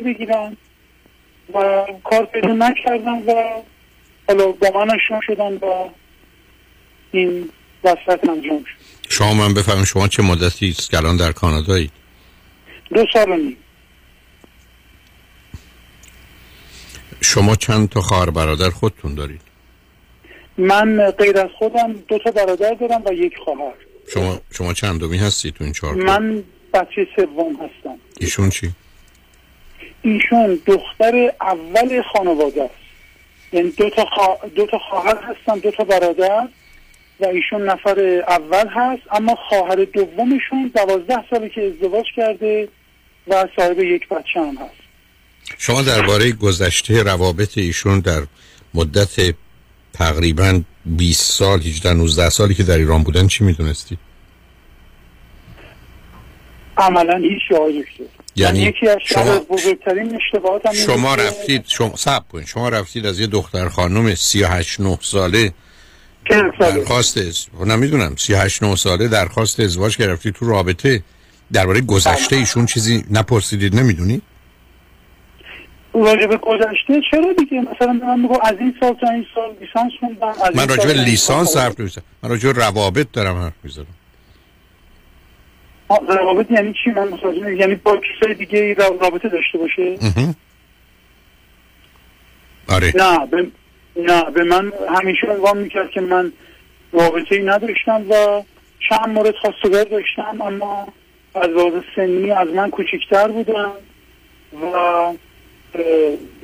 بگیرن و کار پیدا نکردم و حالا با من آشنا شدن و این وسط انجام شد. شما من بفهمم شما چه مدتی است که الان در کانادایی دو سال و نیم. شما چند تا خواهر برادر خودتون دارید؟ من غیر از خودم دو تا برادر دارم و یک خواهر. شما شما چند دومی هستی تو این چهار؟ من بچه سوم هستم. ایشون چی؟ ایشون دختر اول خانواده است. یعنی دو تا, خوا... دو تا خواهر هستن دو تا برادر و ایشون نفر اول هست. اما خواهر دومشون دوازده ساله که ازدواج کرده و صاحب یک بچه هم هست. شما درباره گذشته روابط ایشون در مدت تقریبا 20 سال 18 19 سالی که در ایران بودن چی می‌دونستی؟ عملا هیچ آقای دکتر یعنی من یکی از شما-. بزرگترین اشتباهات هم شما رفتید شما سب کنید. شما رفتید از یه دختر خانم 38 9 ساله درخواست از نمی‌دونم 38 9 ساله درخواست ازدواج که رفتید تو رابطه. درباره گذشته ایشون چیزی نپرسیدید نمی‌دونی؟ راجع به گذشته چرا دیگه؟ مثلا من میگو از این سال تا این سال لیسانس خوندم من این لیسانس حرف نمی‌زنم. من راجع به روابط دارم حرف می‌زنم. روابط یعنی چی؟ من متوجه. یعنی با کسای دیگه ای را- رابطه داشته باشه؟ آره. نه به نه به من همیشه عنوان می‌کرد که من رابطه ای نداشتم و چند مورد خواستگار داشتم اما از لحاظ سنی از من کوچکتر بودن و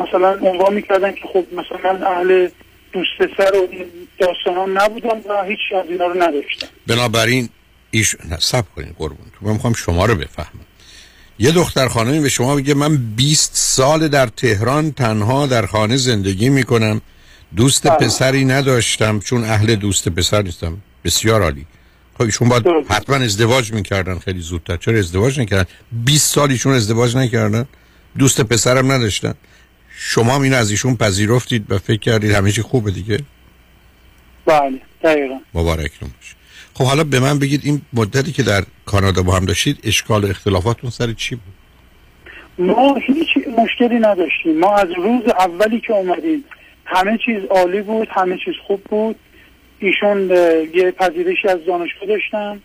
مثلا عنوان می‌کردن که خب مثلا من اهل دوست پسر و داستان نبودم و هیچ از اینا رو نداشتم. بنابراین ایش نه سب کنید قربون تو من می‌خوام شما رو بفهمم. یه دختر خانمی به شما بگه من 20 سال در تهران تنها در خانه زندگی می‌کنم. دوست بله. پسری نداشتم چون اهل دوست پسر نیستم. بسیار عالی. خب ایشون باید حتما ازدواج می‌کردن خیلی زودتر. چرا ازدواج نکردن؟ 20 سال ایشون ازدواج نکردن. دوست پسرم نداشتن. شما هم اینو از ایشون پذیرفتید و فکر کردید همه چی خوبه دیگه؟ بله دقیقا. مبارکتون باشه خب حالا به من بگید این مدتی که در کانادا با هم داشتید اشکال و اختلافاتون سر چی بود؟ ما هیچ مشکلی نداشتیم. ما از روز اولی که اومدیم همه چیز عالی بود همه چیز خوب بود. ایشون یه پذیرشی از دانشگاه داشتن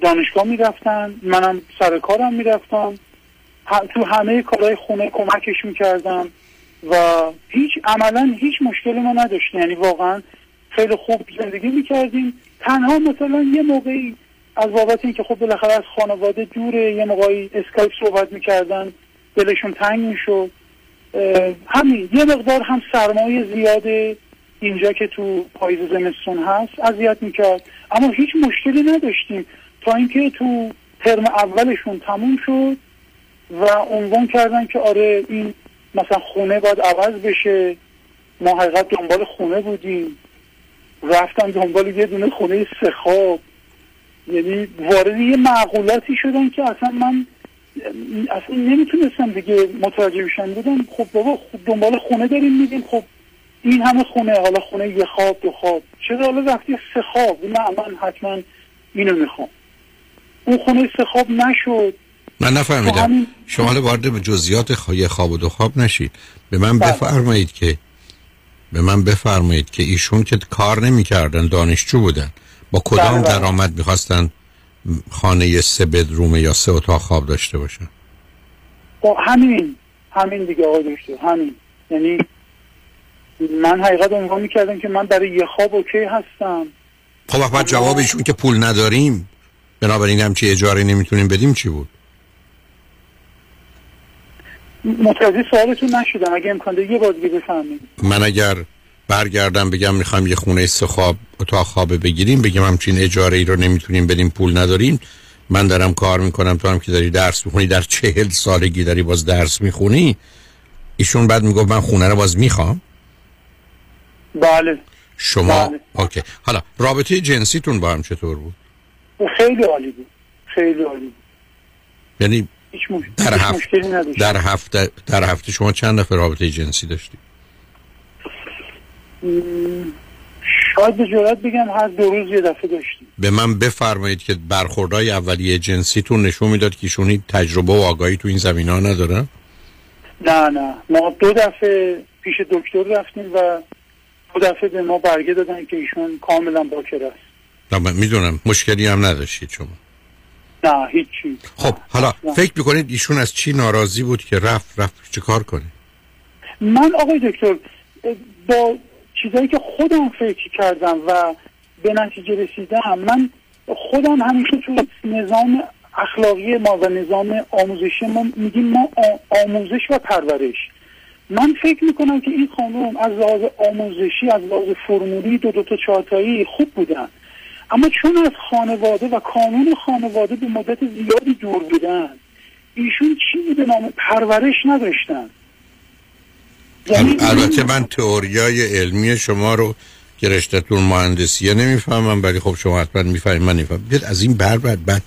دانشگاه می‌رفتن منم سر کارم می‌رفتم. تو همه کارهای خونه کمکش می‌کردم و هیچ عملا هیچ مشکلی ما نداشتیم. یعنی واقعا خیلی خوب زندگی می‌کردیم. تنها مثلا یه موقعی از بابت اینکه خب بالاخره از خانواده دوره یه موقعی اسکایپ صحبت می‌کردن دلشون تنگ می‌شد. همین. یه مقدار هم سرمایه زیاده اینجا که تو پاییز زمستون هست اذیت می‌کرد. اما هیچ مشکلی نداشتیم. تا اینکه تو ترم اولشون تموم شد و عنوان کردن که آره این مثلا خونه باید عوض بشه. ما حقیقت دنبال خونه بودیم. رفتم دنبال یه دونه خونه سه خواب یعنی وارد یه معقولاتی شدن که اصلا من اصلا نمی‌تونستم دیگه متوجه بشم. بودم خب بابا خب دنبال خونه داریم میدیم خب این همه خونه حالا خونه یه خواب دو خواب. چرا حالا وقتی سه خواب نه من حتما اینو می‌خوام. اون خونه سه خواب نشد. من نفهمیدم. شما وارد به جزئیات یه خواب و دو خواب نشید. به من بله. بفرمایید که به من بفرمایید که ایشون که کار نمی‌کردن دانشجو بودن. با کدام بله، بله. درآمد می‌خواستن خانه سه بدروم یا سه اتاق خواب داشته باشن؟ خب همین همین دیگه آقای دکتر همین. یعنی من حقیقت عنوان می‌کردم که من برای یه خواب اوکی هستم. خب وقت جواب ایشون که پول نداریم. بنابراین هم چی اجاره نمی‌تونیم بدیم چی بود؟ متوجه سوالتون نشدم. اگه امکان داره یه بار دیگه بفهمید من اگر برگردم بگم می‌خوایم یه خونه سه خواب اتاق خوابه بگیریم بگم همچین اجاره ای رو نمی‌تونیم بدیم پول نداریم. من دارم کار می‌کنم تو هم که داری درس می‌خونی در چهل سالگی داری باز درس می‌خونی. ایشون بعد می‌گفت من خونه رو باز می‌خوام. بله. شما؟ بله. اوکی. حالا رابطه جنسیتون با هم چطور بود؟ خیلی عالی بود. خیلی عالی بود. یعنی هیچ, مش... در هیچ هفته مشکلی نداشت. در هفته در هفته شما چند دفعه رابطه جنسی داشتید؟ م، شاید به جرات بگم هر دو روز یه دفعه داشتیم. به من بفرمایید که برخوردهای اولیه جنسیتون نشون می‌داد که ایشون تجربه و آگاهی تو این زمینه ها ندارن نه نه. ما دو دفعه پیش دکتر رفتیم و دو دفعه به ما برگه دادن که ایشون کاملا باکر است. نه من می‌دونم. مشکلی هم نداشتید شما. نه هیچی. خب حالا فکر می‌کنید ایشون از چی ناراضی بود که رفت رفت چه کار کنه؟ من آقای دکتر با چیزایی که خودم فکر کردم و به نتیجه رسیدم من خودم همیشه تو نظام اخلاقی ما و نظام آموزشی ما میگیم ما آموزش و پرورش. من فکر می‌کنم که این خانم از لحاظ آموزشی از لحاظ فرمولی دو دو تا چهارتایی خوب بودن. اما چون از خانواده و کانون خانواده به مدت زیادی دور بودن ایشون چیزی به نام؟ پرورش نداشتن. یعنی البته من تئوریای علمی شما رو که رشتهتون مهندسیه نمی‌فهمم ولی خب شما حتما می‌فهمید من نمی‌فهمم. بیاد از این بر بعد بعد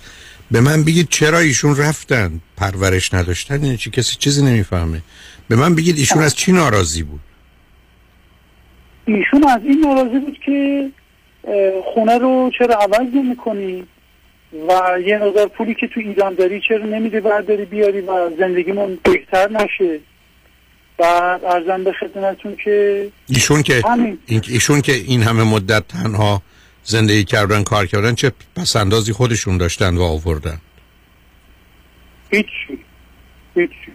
به من بگید چرا ایشون رفتن؟ پرورش نداشتن؟ یعنی چی؟ کسی چیزی نمی‌فهمه. به من بگید ایشون از چی ناراضی بود؟ ایشون از این ناراضی بود که خونه رو چرا عوض نمی کنی و یه نظر پولی که تو ایران داری چرا نمیده برداری بیاری و زندگیمون بهتر نشه؟ بعد ارزم به خدمتون که ایشون که ایشون که این همه مدت تنها زندگی کردن کار کردن چه پسندازی خودشون داشتن و آوردن؟ هیچی. هیچی.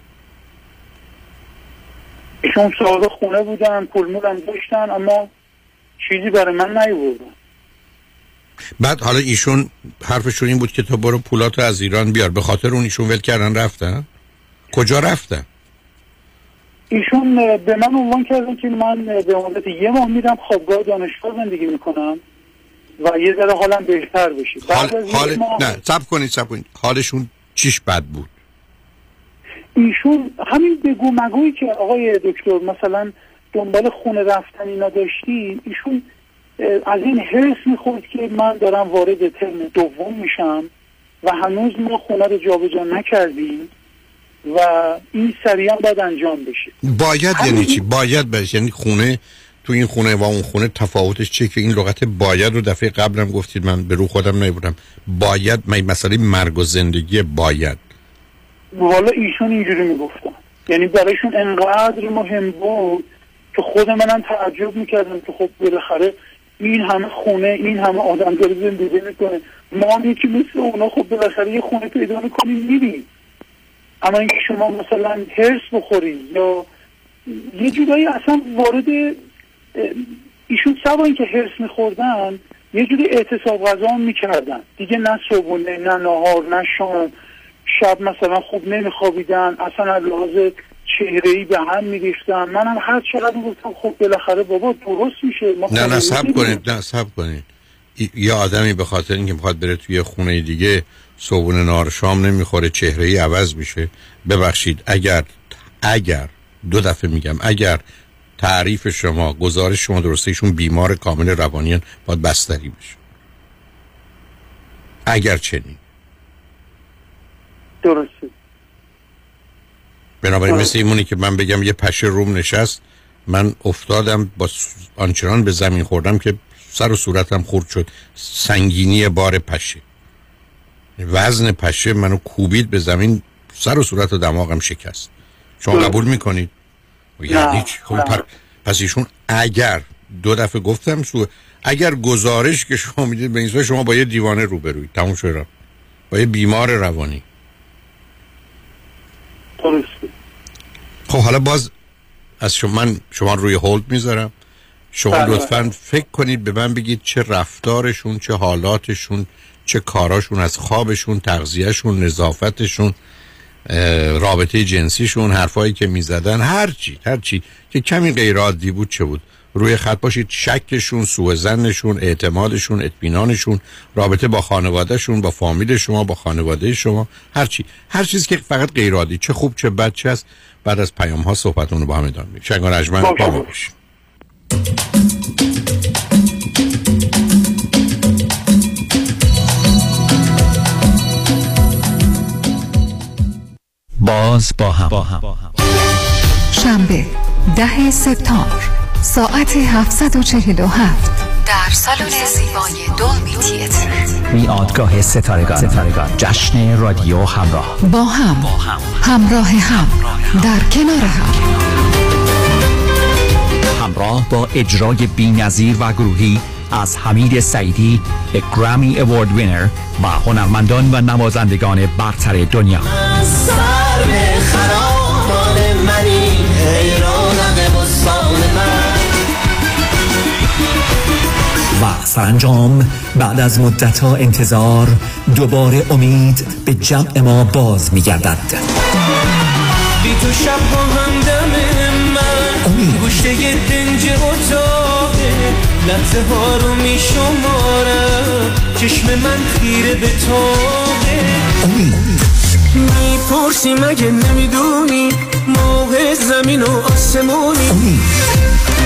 ایشون صاحب خونه بودن پول هم داشتن اما چیزی برای من نیوردن بعد حالا ایشون حرفشون این بود که تو برو پولاتو از ایران بیار. به خاطر اون ایشون ول کردن رفتن؟ کجا رفتن؟ ایشون به من عنوان کردن که من به مدت یه ماه میرم خوابگاه دانشگاه زندگی می‌کنم و یه ذره حالم بهتر بشه. حال... حال... نه سب کنید سب کنید. حالشون چیش بد بود؟ ایشون همین بگو مگویی که آقای دکتر مثلا دنبال خونه رفتن اینا داشتی ایشون از این حرس می‌خورد که من دارم وارد ترم دوم میشم و هنوز ما خونه رو جابجا نکردیم و این سریعا باید انجام بشه. باید یعنی چی؟ باید بشه. یعنی خونه تو این خونه و اون خونه تفاوتش چیه که این لغت باید رو دفعه قبلم گفتید من به رو خودم نمیبودم باید من مسئله مرگ و زندگی باید. والا ایشون اینجوری می‌گفتن. یعنی برایشون انقدر مهم بود که خود منم تعجب می‌کردم که خب بالاخره این همه خونه این همه آدم داره زندگی می‌کنه. ما هم یکی مثل اونا خب بالاخره یه خونه پیدا می‌کنیم میریم اما اینکه شما مثلا هرس بخورید یا یه جورایی اصلا وارد ایشون سبا اینکه هرس میخوردن یه جوری اعتصاب غذا می‌کردن. دیگه نه صبحونه نه نهار نه شام. شب مثلا خوب نمیخوابیدن اصلا از لحاظ چهره ای به هم میریختن. منم هر چقدر گفتم خب بالاخره بابا درست میشه. نه نه سب کنید نه سب کنید. یه آدمی به خاطر اینکه می‌خواد بره توی خونه دیگه صبحونه نار شام نمی‌خوره چهره ای عوض میشه. ببخشید اگر اگر دو دفعه میگم اگر تعریف شما گزارش شما درسته ایشون بیمار کامل روانیان باید بستری بشه. اگر چنین. درسته. بنابراین مثل ایمونی که من بگم یه پشه روم نشست من افتادم با آنچنان به زمین خوردم که سر و صورتم خورد شد. سنگینی بار پشه. وزن پشه منو کوبید به زمین سر و صورت و دماغم شکست. شما قبول می‌کنید؟ یعنی خب پس ایشون اگر دو دفعه گفتم سو اگر گزارش که شما می‌دید به این شما با یه دیوانه روبروید تموم شد با یه بیمار روانی. خب حالا باز از شما من شما روی هولد می‌ذارم شما بله. لطفا فکر کنید به من بگید چه رفتارشون چه حالاتشون چه کاراشون از خوابشون تغذیهشون نظافتشون رابطه جنسیشون حرفایی که می‌زدن هر چی هر چی که کمی غیر عادی بود چه بود روی خط باشید. شکشون سوء زنشون اعتمادشون اطمینانشون رابطه با خانوادهشون با فامیل شما با خانواده شما هر چی. هر چیزی که فقط غیر عادی چه خوب چه بد چه است. بعد از پیام ها صحبتون رو با هم ادامه میدیم. شنگان اجمن با ما باز با هم, با هم. شنبه ده سپتامبر. ساعت 747 در سالن زیبای دولبی تیتر میادگاه ستارگان. ستارگان. جشن رادیو همراه. با هم. همراه هم. در کنار هم. همراه با اجرای بینظیر و گروهی از حمید سعیدی گرامی اوارد وینر و هنرمندان و نوازندگان برتر دنیا. سرانجام بعد از مدتها انتظار دوباره امید به جمع ما باز میگردد. بی تو شب با همدم من. امید. گوشه دنج اتاقه. لحظه ها رو می شمارم چشم من خیره به تاقه. امید. می‌پرسی مگه نمی‌دونی؟ موقع زمین و آسمونی. امید.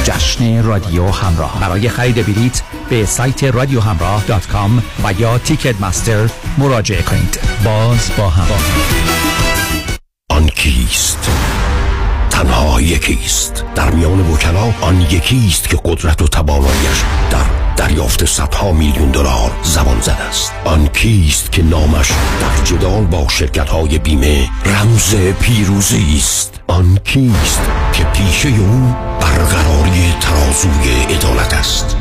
جشن رادیو همراه. برای خرید بلیت به سایت رادیو همراه دات کام و یا تیکت مستر مراجعه کنید. باز با هم. آن کیست تنها یکیست در میان وکلا آن یکیست که قدرت و تواناییش در دریافت صدها میلیون دلار زبان زد است. آن کیست که نامش در جدال با شرکت های بیمه رمز پیروزی است؟ آن کیست که پیشه او برقراری ترازوی عدالت است؟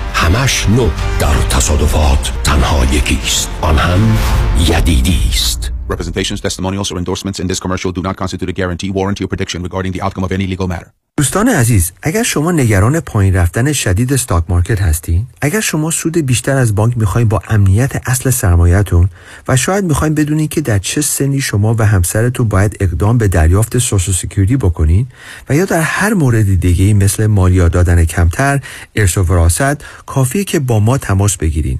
همش نو در تصادفات تنها یکیست. آن هم یدیدی است Representations, testimonials, or endorsements in this commercial do not constitute a guarantee, warranty, or prediction regarding the outcome of any legal matter. دوستان عزیز اگر شما نگران پایین رفتن شدید stock market هستین اگر شما سود بیشتر از بانک می‌خواین با امنیت اصل سرمایهتون و شاید می‌خواین بدونین که در چه سنی شما و همسرتون باید اقدام به دریافت Social Security بکنین و یا در هر مورد دیگه مثل مالیات دادن کمتر ارث و وراثت کافیه که با ما تماس بگیرین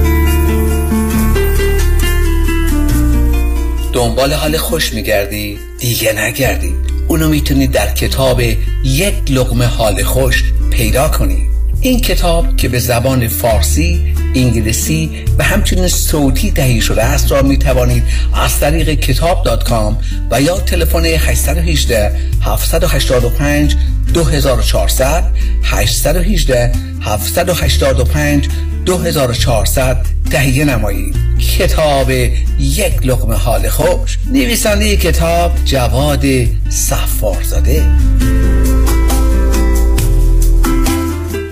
دنبال حال خوش میگردی؟ دیگه نگردی اونو می‌تونی در کتاب یک لقمه حال خوش پیدا کنی این کتاب که به زبان فارسی، انگلیسی و همچنین صوتی تهیه شده است را می توانید از طریق کتاب دات کام و یا تلفن 818 785 2400 818 785 2400 تهیه نمایید. کتاب یک لقمه حال خوش. نویسنده کتاب جواد صفارزاده.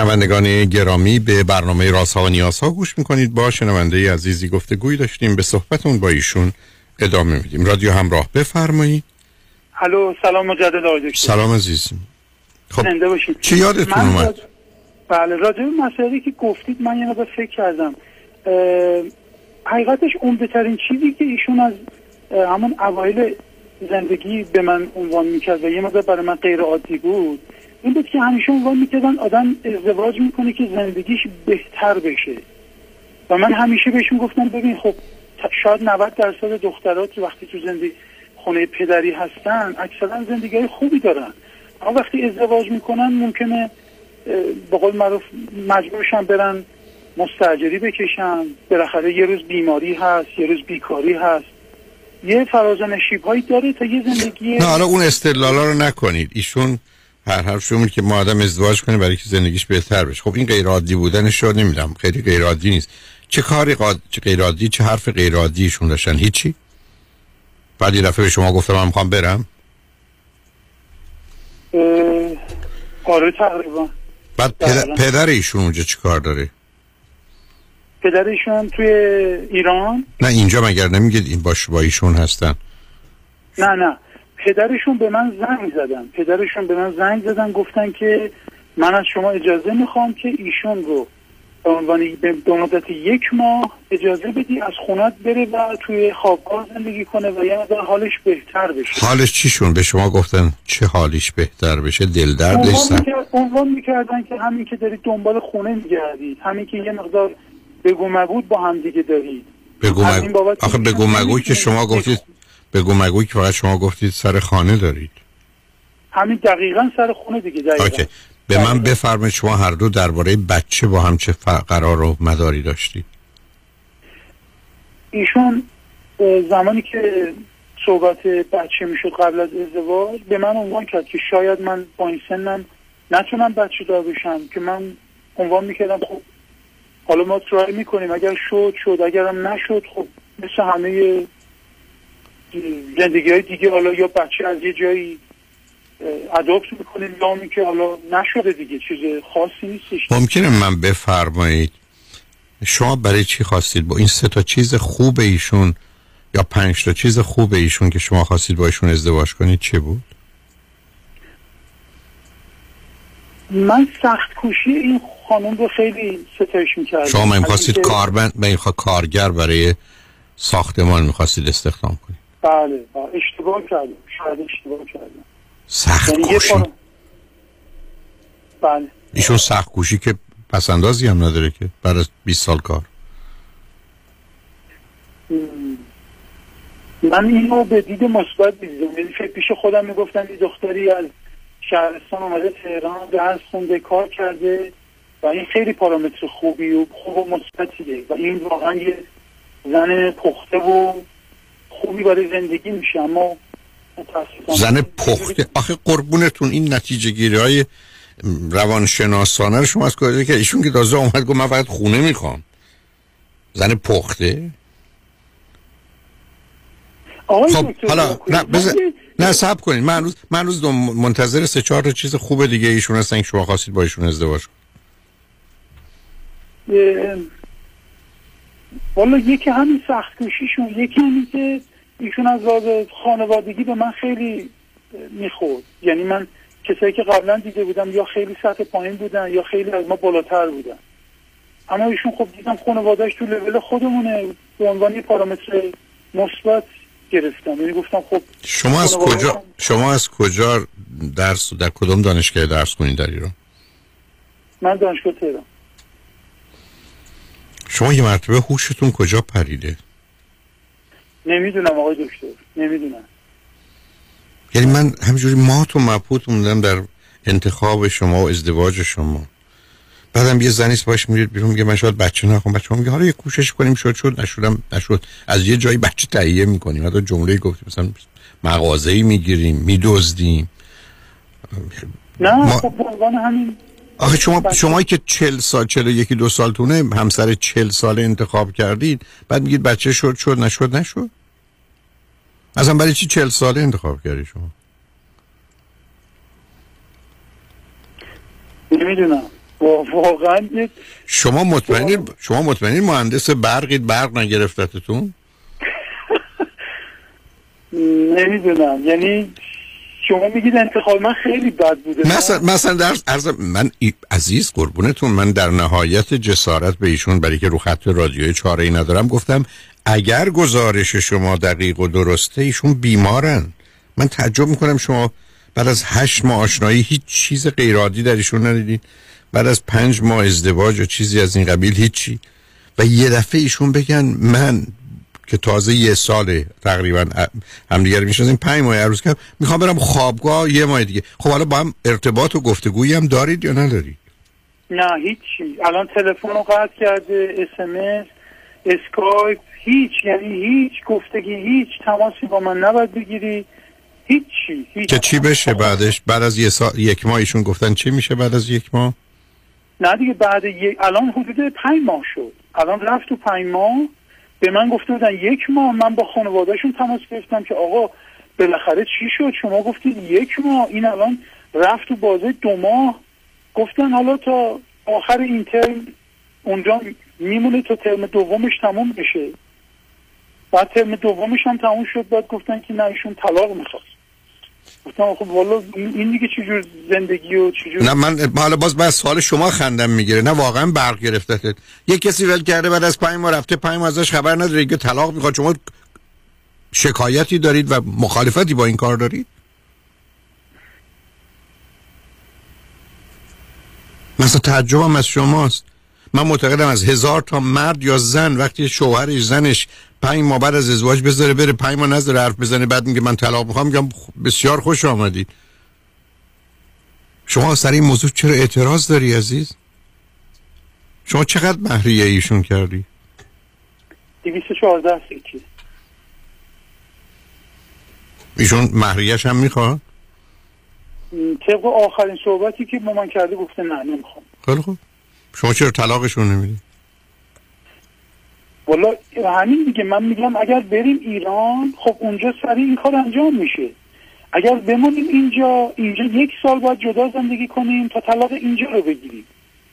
شنوندگان گرامی به برنامه رازها و نیازها گوش می‌کنید. با شنونده عزیزی گفته گوی داشتیم به صحبتون با ایشون ادامه میدیم. رادیو همراه بفرمایید. الو سلام مجدد آقای دکتر. سلام عزیزم خب چی یادتون اومد؟ راج- بله راجع به مسائلی که گفتید من یه مقدار فکر کردم. اه، حقیقتش اون چیزی که ایشون از همون اوایل زندگی به من عنوان می‌کرد و یه مقدار برای من غیر عادی بود این بود که همیشه عنوان می‌کردن آدم ازدواج می‌کنه که زندگیش بهتر بشه. و من همیشه بهشون گفتم ببین خب شاید 90 درصد دخترها که وقتی تو زندگی خونه پدری هستن اکثرا زندگی خوبی دارن. اما وقتی ازدواج می‌کنن ممکنه به قول معروف مجبورشن برن مستجری بکشن بالاخره یه روز بیماری هست یه روز بیکاری هست. یه فراز نشیب هایی داره تا یه زندگی نه حالا اون استدلالا رو نکنید. ایشون هر حرف شما که ما آدم ازدواج کنه برای که زندگیش بهتر بشه. خب این غیر عادی بودنش رو نمیدم خیلی غیر عادی نیست. چه کاری قاد... چه غیر عادی چه حرف غیر عادی ایشون داشتن؟ هیچی. بعد یه دفعه به شما گفتم من می‌خوام برم. آره تقریبا. بعد پدر, پدر ایشون اونجا چی کار داره؟ پدرشون توی ایران؟ نه اینجا مگر نمیگید این باش با ایشون هستن؟ نه نه. پدرشون به من زنگ زدن. پدرشون به من زنگ زدن گفتن که من از شما اجازه می‌خوام که ایشون رو به عنوان به مدت یک ماه اجازه بدی از خونت بره و توی خوابگاه زندگی کنه و یه مقدار حالش بهتر بشه. حالش چیشون؟ به شما گفتن چه حالیش بهتر بشه؟ دل دردش سر میکرد- عنوان می‌کردن که همین که دارید دنبال خونه میگردید. همین که یه مقدار بگو مگود با هم دیگه دارید. بگو مگو. آخه بگو مگوی که شما گفتید بگو مگوی که فقط شما گفتید سر خانه دارید. همین دقیقا سر خونه دیگه دقیقا. اوکی. به من بفرمایید شما هر دو درباره بچه با هم چه قرار و مداری داشتید. ایشون زمانی که صحبت بچه می‌شد قبل از ازدواج به من عنوان کرد که شاید من با این سنم نتونم بچه دار بشم که من عنوان می‌کردم خب حالا ما ترای می‌کنیم اگر شد شد اگرم نشد خب مثل همه زندگی های دیگه حالا یا بچه از یه جایی اداپت می‌کنیم یا که حالا نشده دیگه چیز خاصی نیستش. ممکنه من بفرمایید شما برای چی خواستید با این سه تا چیز خوب ایشون یا پنج تا چیز خوب ایشون که شما خواستید با ایشون ازدواج کنید چه بود؟ من سخت کوشی این خانم رو خیلی ستایش می‌کردم. شما من اینکه- کاربند من کارگر برای ساختمان می‌خواستید استخدام کنید. بله بله، اشتباه کردم شاید اشتباه کردم. سخت یعنی کوشی. بله. ایشون سخت کوشی که پسندازی هم نداره که بعد از 20 سال کار. من اینو به دید مثبت دیدم یعنی فکر پیش خودم می‌گفتم یه دختری از شهرستان اومده تهران درس خونده کار کرده و این خیلی پارامتر خوبی و خوب و مثبتیه. و این واقعا یه زن پخته و خوبی برای زندگی میشه اما زن پخته. آخه قربونتون این نتیجه گیری های روانشناسانه رو شما از کجا که ایشون که تازه اومد گفت من فقط خونه می‌خوام. زن پخته؟ خب حالا. نه یه- نه سب کنید. من روز من روز منتظر سه چهار تا چیز خوب دیگه ایشون هستن که شما خواستید با ایشون ازدواج کنید. والا یکی همین سخت کشیشون یکی همین که ایشون از لحاظ خانوادگی به من خیلی می‌خورد. یعنی من کسایی که قبلا دیده بودم یا خیلی سطح پایین بودن یا خیلی از ما بالاتر بودن. اما ایشون خب دیدم خانوادهش تو لول خودمونه به عنوان یه پارامتر مثبت گرفتم. یعنی گفتم خب شما از کجا شما از کجا درس در کدوم دانشگاه درس کنید در ایران من دانشگاه تهران. شما یه مرتبه هوشتون کجا پریده؟ نمی‌دونم آقای دکتر نمی‌دونم. یعنی من همجوری مات و مبهوت موندم در انتخاب شما و ازدواج شما. بعدم یه زنیست باش میرید بیرون میگه من شاید بچه نخوام. بچه میگه حالا یه کوشش کنیم شد شد نشدم نشد. از یه جایی بچه تهیه می‌کنیم. حتی جمله گفتیم مثلا مغازه‌ای می‌گیریم میدزدیم. نه ما- خب همین آخه شما شمایی که چل سال چل یکی دو سال تونه همسر چل ساله انتخاب کردید بعد میگید بچه شد شد نشد نشد؟ اصلا برای چی چل ساله انتخاب کردی شما؟ نمی‌دونم. وا- واقعا شما مطمئنین شما مطمئنین مهندس برقید برق نگرفتتون؟ نمی‌دونم. یعنی شما میگید انتخاب من خیلی بد بوده. مثلا مثلا در عرض من عزیز قربونتون من در نهایت جسارت به ایشون برای که رو خط رادیوی چاره ای ندارم گفتم اگر گزارش شما دقیق و درسته ایشون بیمارن. من تعجب می‌کنم شما بعد از هشت ماه آشنایی هیچ چیز غیرعادی در ایشون ندیدین. بعد از پنج ماه ازدواج و چیزی از این قبیل هیچی. و یه دفعه ایشون بگن من که تازه یه ساله تقریبا همدیگه رو می‌شناسیم پنج ماه عروض کردم. می‌خوام برم خوابگاه یه ماه دیگه. خب حالا با هم ارتباط و گفتگویی هم دارید یا ندارید؟ نه هیچی الان تلفن رو قطع کرده اسمس اسکایپ هیچ. یعنی هیچ گفتگی هیچ تماسی با من نباید بگیری. هیچی هیچ. که چی بشه بعدش؟ بعد از یه سا... یک ماه ایشون گفتن چی میشه بعد از یک ماه؟ نه دیگه بعد یک الان حدود پنج ماه شد. الان رفت تو پنج ماه. به من گفته بودن یک ماه من با خانوادهشون تماس گرفتم که آقا بالاخره چی شد؟ شما گفتید یک ماه. این الان رفت تو بازه دو ماه. گفتن حالا تا آخر این ترم اونجا میمونه تا ترم دومش تموم بشه. بعد ترم دومش هم تموم شد. بعد گفتن که نه ایشون طلاق می‌خواست. گفتم خب والا این دیگه چجور زندگی و چجور نه من حالا باز بعد سوال شما خندم می‌گیره. نه واقعا برق گرفته. یه کسی ول کرده بعد از پنج ماه رفته پنج ماه ازش خبر نداره. که طلاق می‌خواد. شما شکایتی دارید و مخالفتی با این کار دارید؟ مثلا تعجبم از شماست. من معتقدم از هزار تا مرد یا زن وقتی شوهرش زنش پنج ماه بعد از ازدواج بذاره بره پنج ماه نذاره حرف بزنه بعد میگه من طلاق می‌خوام میگم بسیار خوش آمدید. شما سر این موضوع چرا اعتراض داری عزیز؟ شما چقدر مهریه ایشون کردی؟ 214 سیکی ایشون مهریش هم می‌خواد؟ طبق آخرین صحبتی که با من کرده گفته نه نمی‌خوام. خیلی خوب. شما چرا طلاقشون نمیدی والا همین دیگه. من میگم اگر بریم ایران خب اونجا سریع این کار انجام میشه. اگر بمونیم اینجا اینجا یک سال باید جدا زندگی کنیم تا طلاق اینجا رو بگیریم.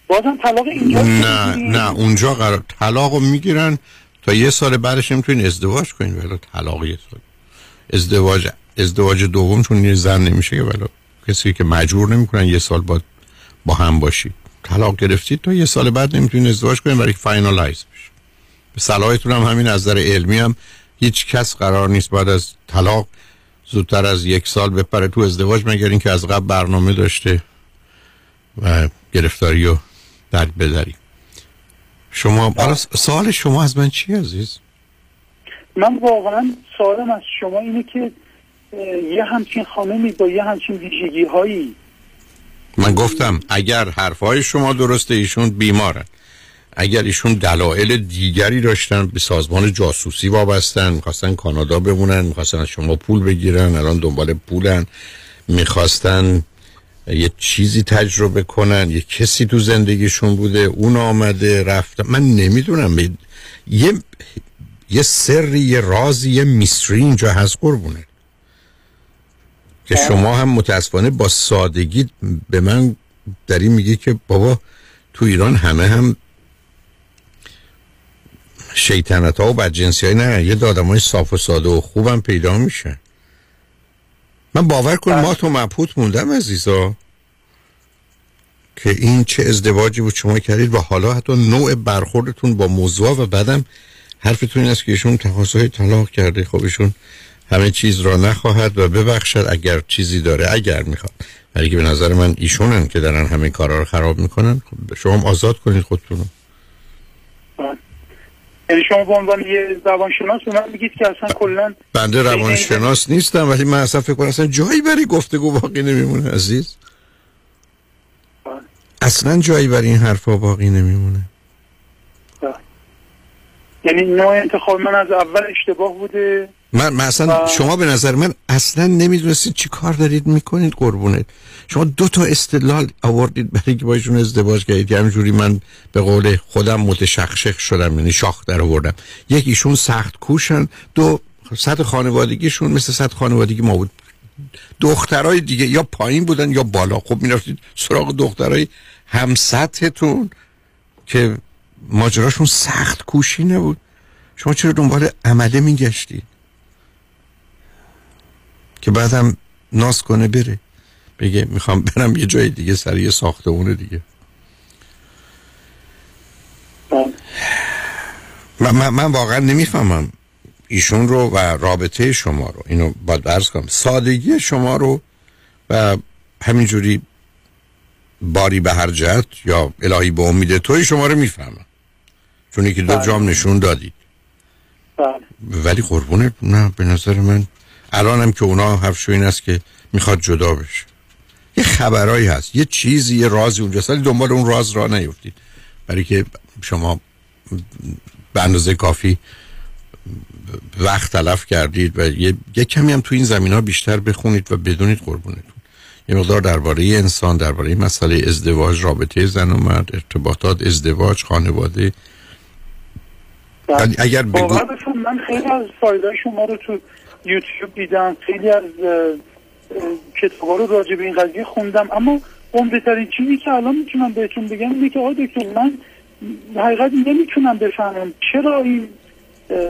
بازم طلاق اینجا نه نه اونجا قرار طلاق رو می‌گیرن تا یه سال بعدش نمی‌تونین ازدواج کنین. ولی طلاق یه سال. ازدواج ازدواج دوم چون یه زن نمیشه که ولی کسی که مجبور نمی‌کنن یه سال باید با هم باشید طلاق گرفتید تا یه سال بعد نمی‌تونین ازدواج کنین برای فاینالایز بشه به صلاحتون هم همین از نظر علمی هم هیچ کس قرار نیست بعد از طلاق زودتر از یک سال بپره تو ازدواج مگر اینکه از قبل برنامه داشته و گرفتاری درک بداری شما سوال شما از من چی عزیز؟ من واقعا سوالم از شما اینه که یه همچین خانمی با یه همچین ویژگی هایی من گفتم اگر حرفهای شما درسته ایشون بیمارن اگر ایشون دلایل دیگری داشتن به سازمان جاسوسی وابستن می‌خواستن کانادا بمونن می‌خواستن از شما پول بگیرن الان دنبال پولن می‌خواستن یه چیزی تجربه کنن یه کسی تو زندگیشون بوده اون آمده رفته. من نمی‌دونم یه یه سری یه رازی یه میستری اینجا هست قربونه که شما هم متاسفانه با سادگی به من در این میگه که بابا تو ایران همه هم شیطنت ها و بدجنسی های نه. یه دادم های صاف و ساده و خوبم پیدا میشن من باور کن ما تو مبهوت موندم عزیزا که این چه ازدواجی بود شما کردید و حالا حتی نوع برخوردتون با موضوع و بعدم حرفتون این است که ایشون تقاضای طلاق کرده. خب ایشون همه چیز را نخواهد و ببخشد اگر چیزی داره. اگر می‌خواد. ولی که به نظر من ایشونن که دارن همه کارا رو خراب می‌کنن. خب شما آزاد کنید خودتون یعنی شما به عنوان یه روانشناس به من میگید که اصلا کلا بنده روانشناس نیستم ولی من اصلا فکر کنم اصلا جایی برای گفتگو باقی نمیمونه عزیز. اصلا جایی برای این حرفا باقی نمیمونه. یعنی نوع انتخاب من از اول اشتباه بوده. من, من اصلا شما به نظر من اصلا نمی‌دونستید چی کار دارید می‌کنید قربونت. شما دو تا استدلال آوردید برای که باشون ازدواج کردید. که همجوری من به قول خودم متشخشخ شدم یعنی شاخ در آوردم. یک ایشون سخت کوشن دو سطح خانوادگیشون مثل سطح خانوادگی ما بود. دخترای دیگه یا پایین بودن یا بالا. خب می‌رفتید سراغ دخترای هم سطحتون که ماجراشون سخت کوشی نبود. شما چرا دنبال عمله میگشتید که بعدم ناز کنه بره. بگه می‌خوام برم یه جای دیگه سر یه ساختمون دیگه. من, من, من واقعا نمی‌فهمم ایشون رو و رابطه شما رو. اینو باید برز کنم. سادگی شما رو و همینجوری باری به هر جهت یا الهی به امید توی شما رو می‌فهمم. چون که دو جام نشون دادید. ولی قربونه نه به نظر من الانم که اونا حرفشو این است که می‌خواد جدا بشه. یه خبرایی هست یه چیزی یه رازی اونجاست ولی دنبال اون راز را نیفتید. برای که شما به اندازه کافی وقت تلف کردید و یه, یه کمی هم تو این زمین ها بیشتر بخونید و بدونید قربونتون. یه مقدار درباره انسان درباره مسئله ازدواج رابطه زن و مرد ارتباطات ازدواج خانواده. ولی اگر بگو... من خیلی از فایده شما رو تو یوتیوب دیدم خیلی از کتابا رو راجع به این قضیه خوندم. اما عمده ترین چیزی که الان می‌تونم بهتون بگم اینه که آقای دکتر من حقیقت نمی‌تونم بفهمم چرا این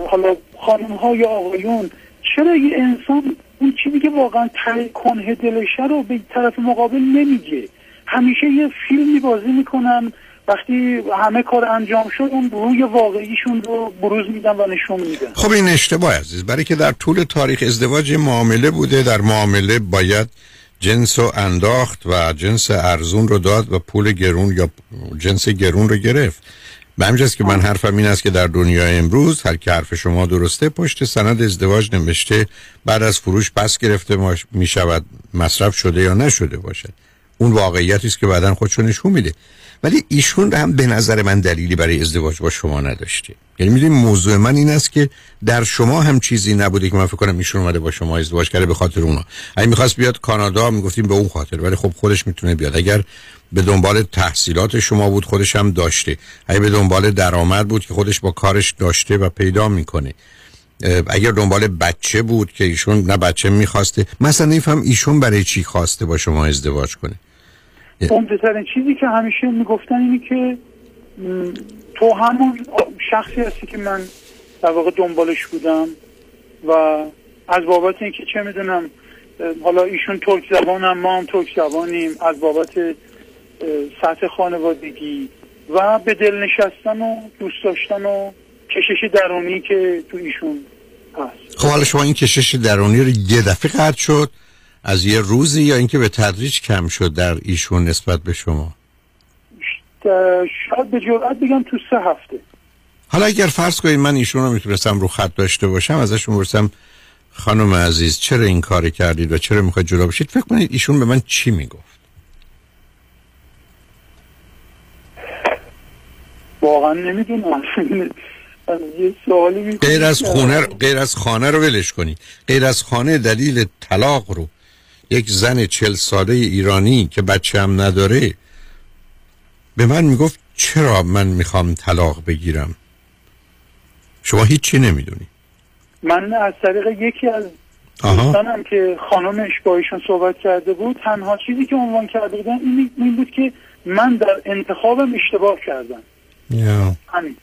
حالا خانم ها یا آقایون چرا یه انسان اون چیزی که واقعا تهیه کنه دلشه رو به طرف مقابل نمیگه؟ همیشه یه فیلمی بازی می‌کنن وقتی همه کار انجام شد اون روی واقعیشون رو بروز میدن و نشون میدن. خب این اشتباه عزیز برای که در طول تاریخ ازدواج معامله بوده در معامله باید جنس رو انداخت و جنس ارزون رو داد و پول گرون یا جنس گرون رو گرفت. به همجاست که من حرفم این است که در دنیای امروز هر که حرف شما درسته پشت سند ازدواج نوشته بعد از فروش پس گرفته می شود مصرف شده یا نشده باشد. اون واقعیتی است که بعدا خودشو نشون میده. ولی ایشون هم به نظر من دلیلی برای ازدواج با شما نداشته. یعنی می‌دونی موضوع من این است که در شما هم چیزی نبوده که من فکر کنم ایشون اومده با شما ازدواج کرده به خاطر اونا. اگه می‌خواست بیاد کانادا می‌گفتیم به اون خاطر ولی خب خودش می‌تونه بیاد. اگر به دنبال تحصیلات شما بود خودش هم داشته. اگه به دنبال درآمد بود که خودش با کارش داشته و پیدا می‌کنه. اگر دنبال بچه بود که ایشون نه بچه می‌خواسته. مثلا نفهم ایشون برای چی خواسته با شما ازدواج کنه؟ عمده‌ترین چیزی که همیشه می‌گفتن اینه که تو همون شخصی هستی که من در واقع دنبالش بودم و از بابت اینکه چه می‌دونم حالا ایشون ترک زبانم ما هم ترک زبانیم از بابت سطح خانوادگی و به دل نشستن و دوست داشتن و کشش درونی که تو ایشون هست. خب حالا شما این کشش درونی رو یه دفعه قطع شد. از یه روزی یا اینکه به تدریج کم شد در ایشون نسبت به شما؟ شاید به جرئت بگم تو سه هفته. حالا اگر فرض کنید من ایشون رو می‌تونستم رو خط داشته باشم ازشون برسم خانم عزیز چرا این کار کردید و چرا می‌خواید جدا بشید؟ فکر کنید ایشون به من چی می‌گفت؟ واقعا نمی‌دونم. غیر از خونه غیر از خانه رو ولش کنید. غیر از خانه دلیل طلاق رو. یک زن چل ساله ایرانی که بچه هم نداره به من می‌گفت چرا من می‌خوام طلاق بگیرم؟ شما هیچی نمی‌دونی. من از طریق یکی از. دوستانم که خانمش با ایشون صحبت کرده بود تنها چیزی که عنوان کرده بودن این, این بود که من در انتخابم اشتباه کردم. یا. همین.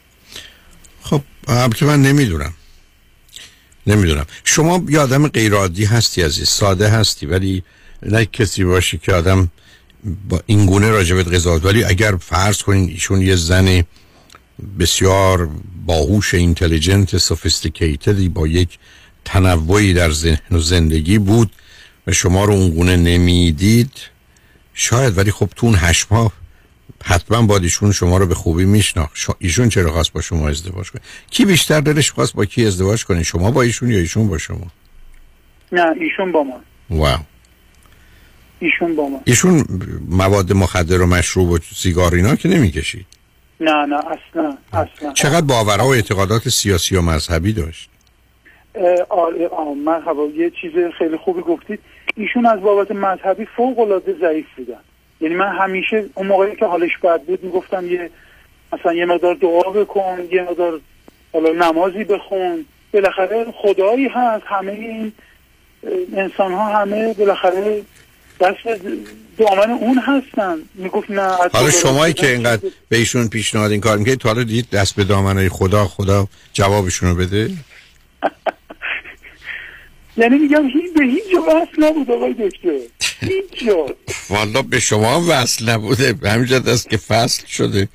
خب البته من نمی‌دونم. نمی‌دونم. شما یه آدم غیر عادی هستی عزیز. ساده هستی ولی نه کسی باشی که آدم با این گونه راجبت قضاوت. ولی اگر فرض کنین ایشون یه زن بسیار باهوش اینتلیجنت سوفیستیکیتدی با یک تنوعی در ذهن و زندگی بود و شما رو اون گونه نمی‌دید شاید. ولی خب تو اون هشت ماه حتما باید ایشون شما رو به خوبی میشناخت. ایشون چرا خواست با شما ازدواج کنه؟ کی بیشتر دلش خواست با کی ازدواج کنه؟ شما با ایشون یا ایشون با شما؟ نه ایشون با من واو. ایشون با من ایشون مواد مخدر و مشروب و سیگار اینا که نمی‌کشید؟ نه نه اصلا اصلا. چقدر باورها و اعتقادات سیاسی و مذهبی داشت؟ آره مرحبا یه چیز خیلی خوبی گفتید ایشون از بابت مذهبی فوق العاده ضعیف بودن. یعنی من همیشه اون موقعی که حالش بد بود می‌گفتم یه مثلا یه مقدار دعا بکن یه مقدار حالا نمازی بخون. بالاخره خدایی هست همه این انسان ها همه بالاخره دست دامن اون هستن. می‌گفت نه حالا شمایی که اینقدر به ایشون پیشنهاد این کار می‌کنید تا حالا دید دست به دامنای خدا خدا جوابشون رو بده؟ یعنی میگم هیچ به هیچ جا وصل نبود آقای دکتر. هیچ جا. والا به شما هم وصل نبوده. به همین جد است که فصل شده.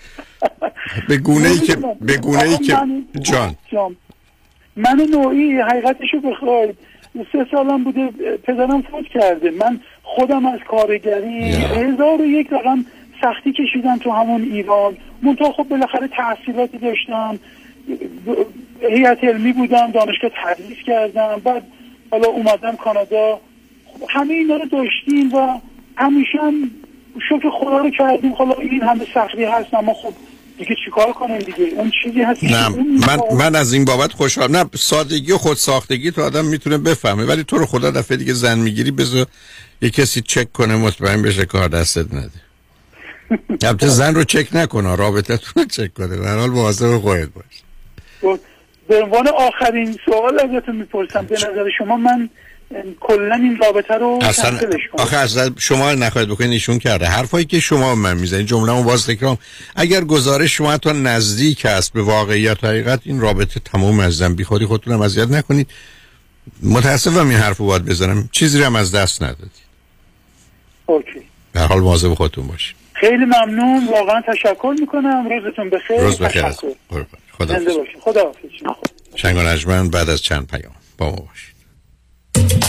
به گونه ای که به گونه ای که جان. من نوعی حقیقتشو بخواید. سه سالم بوده پدرم فوت کرده. من خودم از کارگری هزار و یک رقم سختی کشیدم تو همون ایران. منتها خب بالاخره تحصیلاتی داشتم. هیئت علمی بودم دانشگاه تدریس کردم. بعد حالا اومدم کانادا. خب همه اینا رو داشتیم و همیشه هم شکر خدا رو کردیم. خدا این همه سختی هست اما خب دیگه چیکار کنیم دیگه؟ اون چیزی هست نه من من از این بابت خوشحال نه سادگی و خود ساختگی تو آدم می‌تونه بفهمه ولی تو رو خدا دفعه دیگه زن می‌گیری بذار یه کسی چک کنه مطمئن بشه کار دستت نده. البته زن رو چک نکنه رابطتون رو چک کنه. به هر حال مواظب خودت باش. خب، به عنوان آخرین سوال ازتون می‌پرسم به نظر شما من کلا این رابطه رو اصلا آخه از شما نخواهید بکنید ایشون کرده. حرفایی که شما من می‌زنید جمله رو باز تکرام اگر گزارش شما تا نزدیک است به واقعیت حقیقت این رابطه تمام از بی خودی خودتونم اذیت نکنید. متاسفم این حرفو باید بزنم. چیزی رو هم از دست ندادید. اوکی. به هر حال مواظب خودتون باشید. خیلی ممنون. واقعا تشکر می‌کنم. روزتون بخیر. روز بخیر. خدا زنده باشید خدا چنگ و بعد از چند پیام. با ما باشید.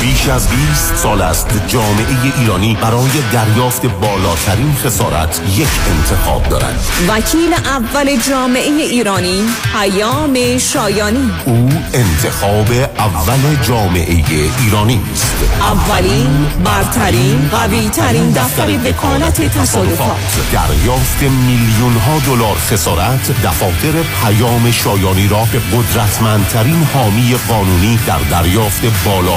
بیش از 20 سال است جامعه ایرانی برای دریافت بالاترین خسارت یک انتخاب دارد. وکیل اول جامعه ایرانی پیام شایانی. او انتخاب اول جامعه ایرانی است. اولین برترین قوی ترین دفتر وکالت تصادفات. دریافت میلیون ها دلار خسارت دفاتر پیام شایانی را به قدرتمندترین حامی قانونی در دریافت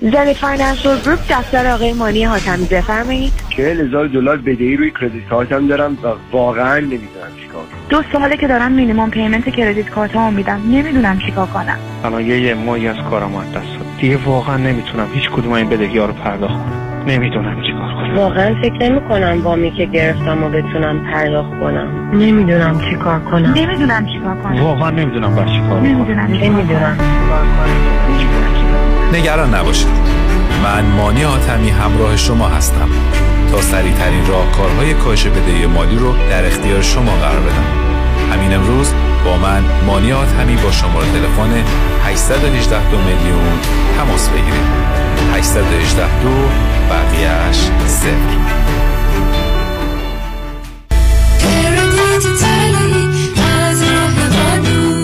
زنی Financial Group دفتر آقای مانی حاتمی بفرمایید. چهل هزار دلار بدهی روی credit card م دارم و واقعا نمی‌دونم چیکار کنم. دو ساله که دارم minimum payment credit card ها میدم. نمی‌دونم چیکار کنم. الان یه یه ماهی از کارم از دست داد دیگه واقعا نمی‌تونم هیچ کدوم این بدهی ها رو پرداخت کنم. نمی‌دونم چیکار کنم. واقعا فکر نمی کنم وامی که گرفتم و بتونم پرداخت کنم. نمی‌دونم چیکار کنم. نمی‌دونم چیکار کنم. واقعا نمی‌دونم باید چیکار کنم نمی‌دونم نمی‌دونم. نگران نباشید. من مانی حاتمی همراه شما هستم تا سریع ترین راهکارهای کاهش بدهی مالی رو در اختیار شما قرار بدم. همین امروز با من مانی حاتمی با شماره تلفن 818 دو میلیون تماس بگیرید. 818 دو بقیهش صفر.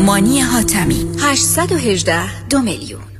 مانی حاتمی 818 دو میلیون.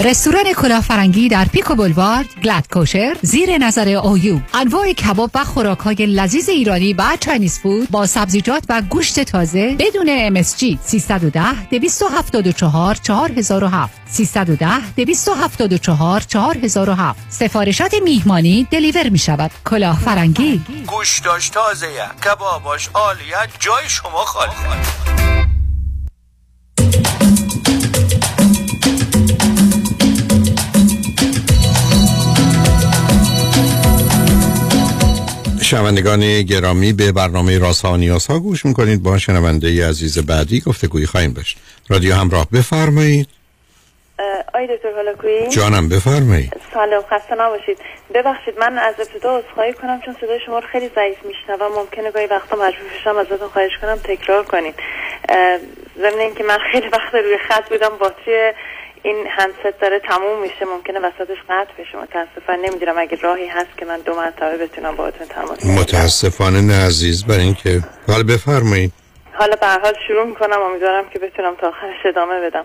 رستوران کلافرنگی در پیکو بولوارد گلد کوشر زیر نظر اویو انواع کباب و خوراک های لذیذ ایرانی و چاینیز فود با سبزیجات و گوشت تازه بدون MSG 310 274 4007 310 274 4007 سفارشات میهمانی دلیور می شود کلافرنگی. گوشتاش تازه کباباش عالیه جای شما خالی. شنوندگان گرامی به برنامه راسا و نیاسا گوش می‌کنید. با شنونده عزیز بعدی گفتگویی خواهیم داشت. رادیو همراه بفرمایید. آی دکتر جانم بفرمایید. سلام خسته نباشید. ببخشید من از ابتدا عذرخواهی کنم چون صدای شما رو خیلی ضعیف میشنوم. ممکنه گاهی وقتا مجبور بشم ازتون خواهش کنم تکرار کنید. ضمن اینکه من خیلی وقت روی خط بودم باتری این هندست داره تموم میشه ممکنه وسطش قطع بشه. متاسفانه نمی‌دونم اگه راهی هست که من دو مرتبه بتونم باهاتون تماس متاسفانه نه عزیز برای اینکه حالا بفرمایید. حالا به حال شروع می‌کنم امیدوارم که بتونم تا آخرش ادامه بدم.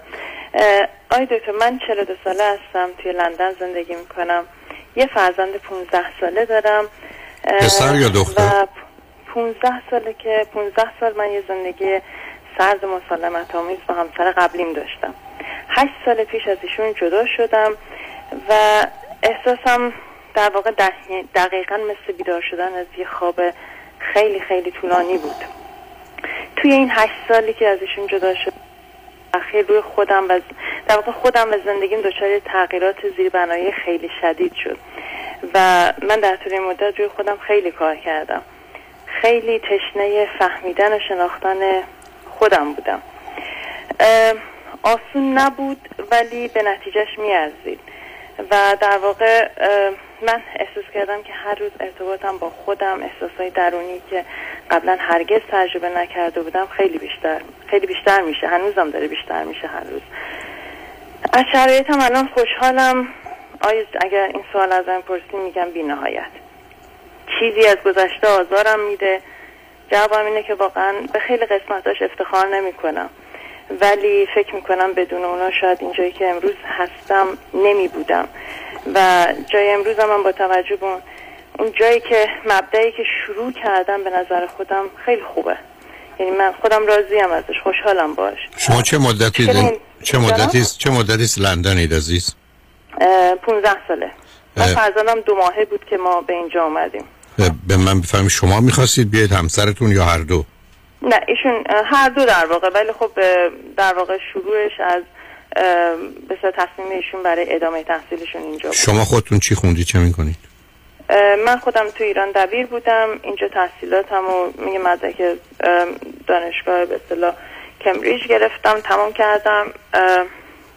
آی دکتر من 42 ساله هستم توی لندن زندگی می‌کنم. یه فرزند 15 ساله دارم. پسر یا دختر؟ و 15 ساله که 15 سال من یه زندگی سرد مسالمت آمیز با همسر قبلیم داشتم. هشت سال پیش از ایشون جدا شدم و احساسم در واقع دقیقا مثل بیدار شدن از یه خواب خیلی خیلی طولانی بود. توی این هشت سالی که از ایشون جدا شد اخیر روی خودم و در واقع خودم و زندگیم دچار تغییرات زیربنایی خیلی شدید شد و من در طول این مدت روی خودم خیلی کار کردم. خیلی تشنه فهمیدن و شناختن خودم بودم. آسون نبود ولی به نتیجهش میارزید. و در واقع من احساس کردم که هر روز ارتباطم با خودم احساسای درونی که قبلا هرگز تجربه نکرده بودم خیلی بیشتر خیلی بیشتر میشه. هنوزم داره بیشتر میشه هر روز. از شرایطم الان خوشحالم. آیا اگر این سوال ازم پرسی میگم بی نهایت چیزی از گذشته آزارم میده. جوابم اینه که واقعا به خیلی قسمتاش افتخار نمی کنم ولی فکر می‌کنم بدون اونا شاید اینجایی که امروز هستم نمی بودم و جای امروز هم با توجه به اون جایی که مبدعی که شروع کردم به نظر خودم خیلی خوبه. یعنی من خودم راضیم ازش خوشحالم باش. شما چه مدتی چه مدتی چه مدتی است لندنید عزیز؟ 15 ساله. من فرزندم دو ماهه بود که ما به اینجا اومدیم. به من بفهمید شما می‌خواستید بیاید همسرتون یا هر دو؟ نه ایشون هر دو در واقع ولی خب در واقع شروعش از به تصمیم ایشون برای ادامه تحصیلشون اینجا بود. شما خودتون چی خوندی؟ چه می‌کنید؟ من خودم تو ایران دبیر بودم اینجا تحصیلاتم و میگه مدرک دانشگاه به اصطلاح کمبریج گرفتم تمام کردم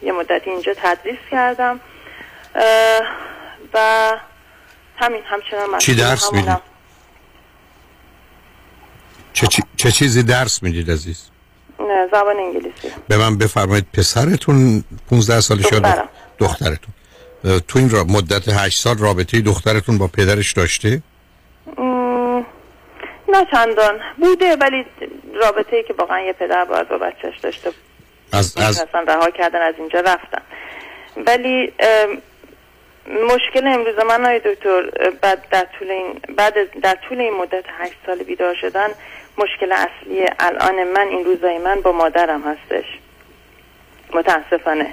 یه مدتی اینجا تدریس کردم و همین همچنان چی درس می‌دید؟ چه, چی... چه چیزی درس می‌دید عزیز؟ نه زبان انگلیسی به من بفرمایید پسرتون 15 سالش دخترم. دخترتون تو این را مدت 8 سال رابطه دخترتون با پدرش داشته؟ نه چندان بوده ولی رابطه ای که واقعا یه پدر باید با بچهش داشته از از رها کردن از اینجا رفتن ولی مشکل امروز من های دکتر بعد در طول این بعد در طول این مدت هشت سال بیدار شدن مشکل اصلی الان من این روزای من با مادرم هستش. متاسفانه.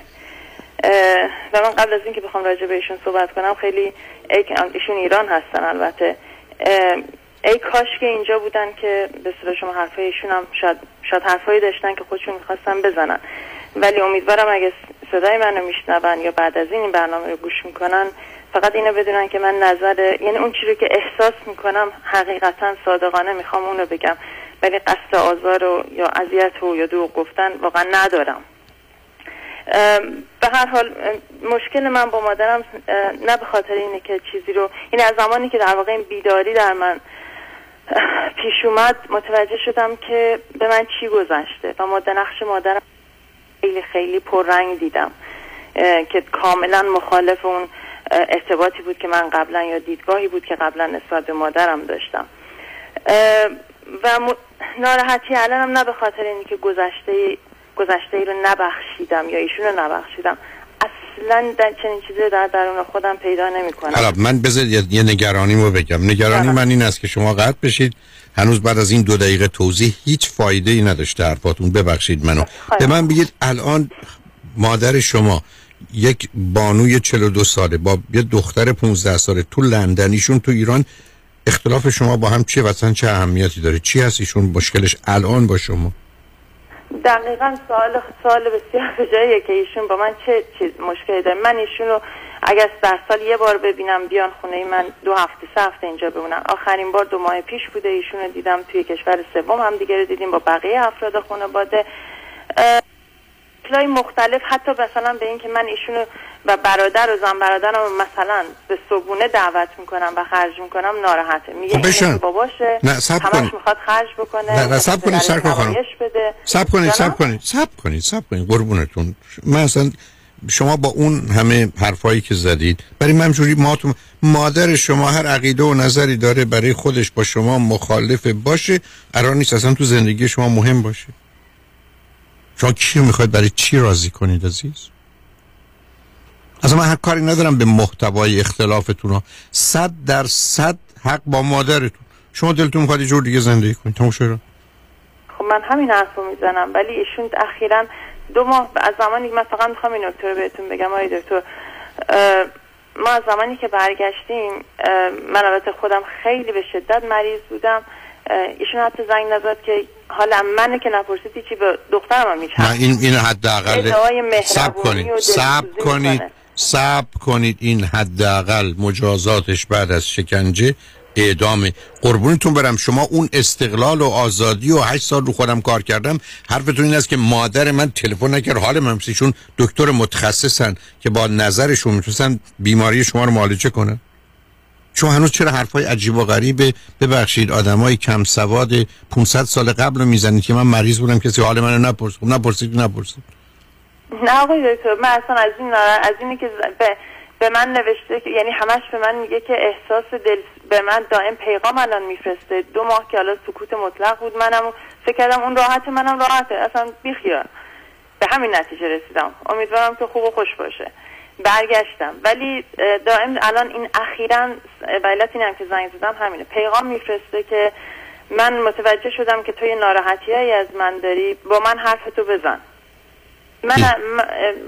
و من قبل از اینکه بخوام راجع به ایشون صحبت کنم خیلی ایشون ایران هستن البته. ای کاش که اینجا بودن که به صدا شما حرفای ایشون هم شاید, شاید حرفایی داشتن که خودشون می‌خواستن بزنن. ولی امیدوارم اگه صدای منو میشنون یا بعد از این این برنامه رو گوش می‌کنن فقط اینو بدونن که من نظر یعنی اون چیزی که احساس می‌کنم حقیقتا صادقانه می‌خوام اونو بگم. ولی قصد آزار و یا اذیت و یا دروغ گفتن واقعا ندارم. به هر حال مشکل من با مادرم نه به خاطر اینه که چیزی رو یعنی از زمانی که در واقع این بیداری در من پیش اومد متوجه شدم که به من چی گذشته. و ماده نقش مادرم خیلی خیلی پررنگ دیدم. که کاملا مخالف اون ارتباطی بود که من قبلا یا دیدگاهی بود که قبلا نسبت به مادرم داشتم. و م... ناراحتی الانم نه به خاطر اینی که گذشته گذشته ای رو نبخشیدم یا ایشون رو نبخشیدم. اصلا در چنین چیزی در درون خودم پیدا نمی کنم حالا من بذار یه, یه نگرانیمو بگم. نگرانی من این است که شما قطع بشید. هنوز بعد از این دو دقیقه توضیح هیچ فایده ای نداشته. حرفاتون ببخشید منو. به من بگید الان مادر شما یک بانوی 42 ساله. با یه دختر 15 ساله. تو لندن ایشون تو ایران اختلاف شما با هم چیه و اصلا چه اهمیتی داره؟ چی هست ایشون مشکلش الان با شما؟ دقیقا سوال سوال بسیار جاییه که ایشون با من چه چیز مشکلی داره. من ایشون رو اگر در سال یه بار ببینم بیان خونه من دو هفته سه هفته اینجا بمونن آخرین بار دو ماه پیش بوده ایشون رو دیدم توی کشور سوم هم دیگه رو دیدیم با بقیه افراد خانواده اه، شکلای مختلف حتی مثلا به اینکه من ایشونو و برادر و زن برادرم مثلا به صبونه دعوت می‌کنم و خرج می‌کنم ناراحته میگه خب بشن. که باباشه نه، صبر همش. می‌خواد خرج بکنه نه، نه، صبر کنید، کنید خانم. سب کنید؟ سب کنید سب کنید سب کنید قربونتون من اصلا شما با اون همه حرفایی که زدید برای من جوری ما تو- مادر شما هر عقیده و نظری داره برای خودش با شما مخالف باشه. قرار نیست اصلا تو زندگی شما مهم باشه. شما کی رو می‌خواید برای چی راضی کنید عزیز؟ اصلا من هر کاری ندارم به محتوای اختلافتون ها صد در صد حق با مادرتون. شما دلتون می‌خواد یه جور دیگه زندگی کنید. تموم شد. خب من همین حرف رو می‌زنم ولی ایشون اخیرا دو ماه از زمانی که من فقط می‌خوام این نکته رو بهتون بگم آقای دکتر ما از زمانی که برگشتیم من البته خودم خیلی به شدت مریض بودم. ایشون حتی زنگ نزد که حالا منه که نپرسیدی چی به دخترم هم نه این این حداقل سب کنید سب کنید. سب کنید این حداقل مجازاتش بعد از شکنجه. اعدامه قربونتون برم. شما اون استقلال و آزادی و هشت سال رو خودم کار کردم. حرفتون این است که مادر من تلفن نکرد. حال من ایشون دکتر متخصصن که با نظرشون می‌تونستن بیماری شما رو معالجه کنن. شما هنوز چرا حرفای عجیب و غریب؟ ببخشید آدمای کم سواد 500 سال قبل رو می‌زنید که من مریض بودم. کسی حال منو نپرسید خب نپرسید نپرسید. نه آقای دکتر من اصلا از این از اینی که به, به من نوشته که یعنی همش به من میگه که احساس دل به من دائم پیغام الان میفرسته. دو ماه که حالا سکوت مطلق بود منم فکر کردم اون راحت منم راحته. اصلا بیخیال. به همین نتیجه رسیدم. امیدوارم که خوب و خوش باشه. برگشتم. ولی دائم الان این اخیرا علت این هم که زنگ زدم همینه. پیغام میفرسته که من متوجه شدم که تو یه ناراحتی از من داری با من حرفتو بزن. من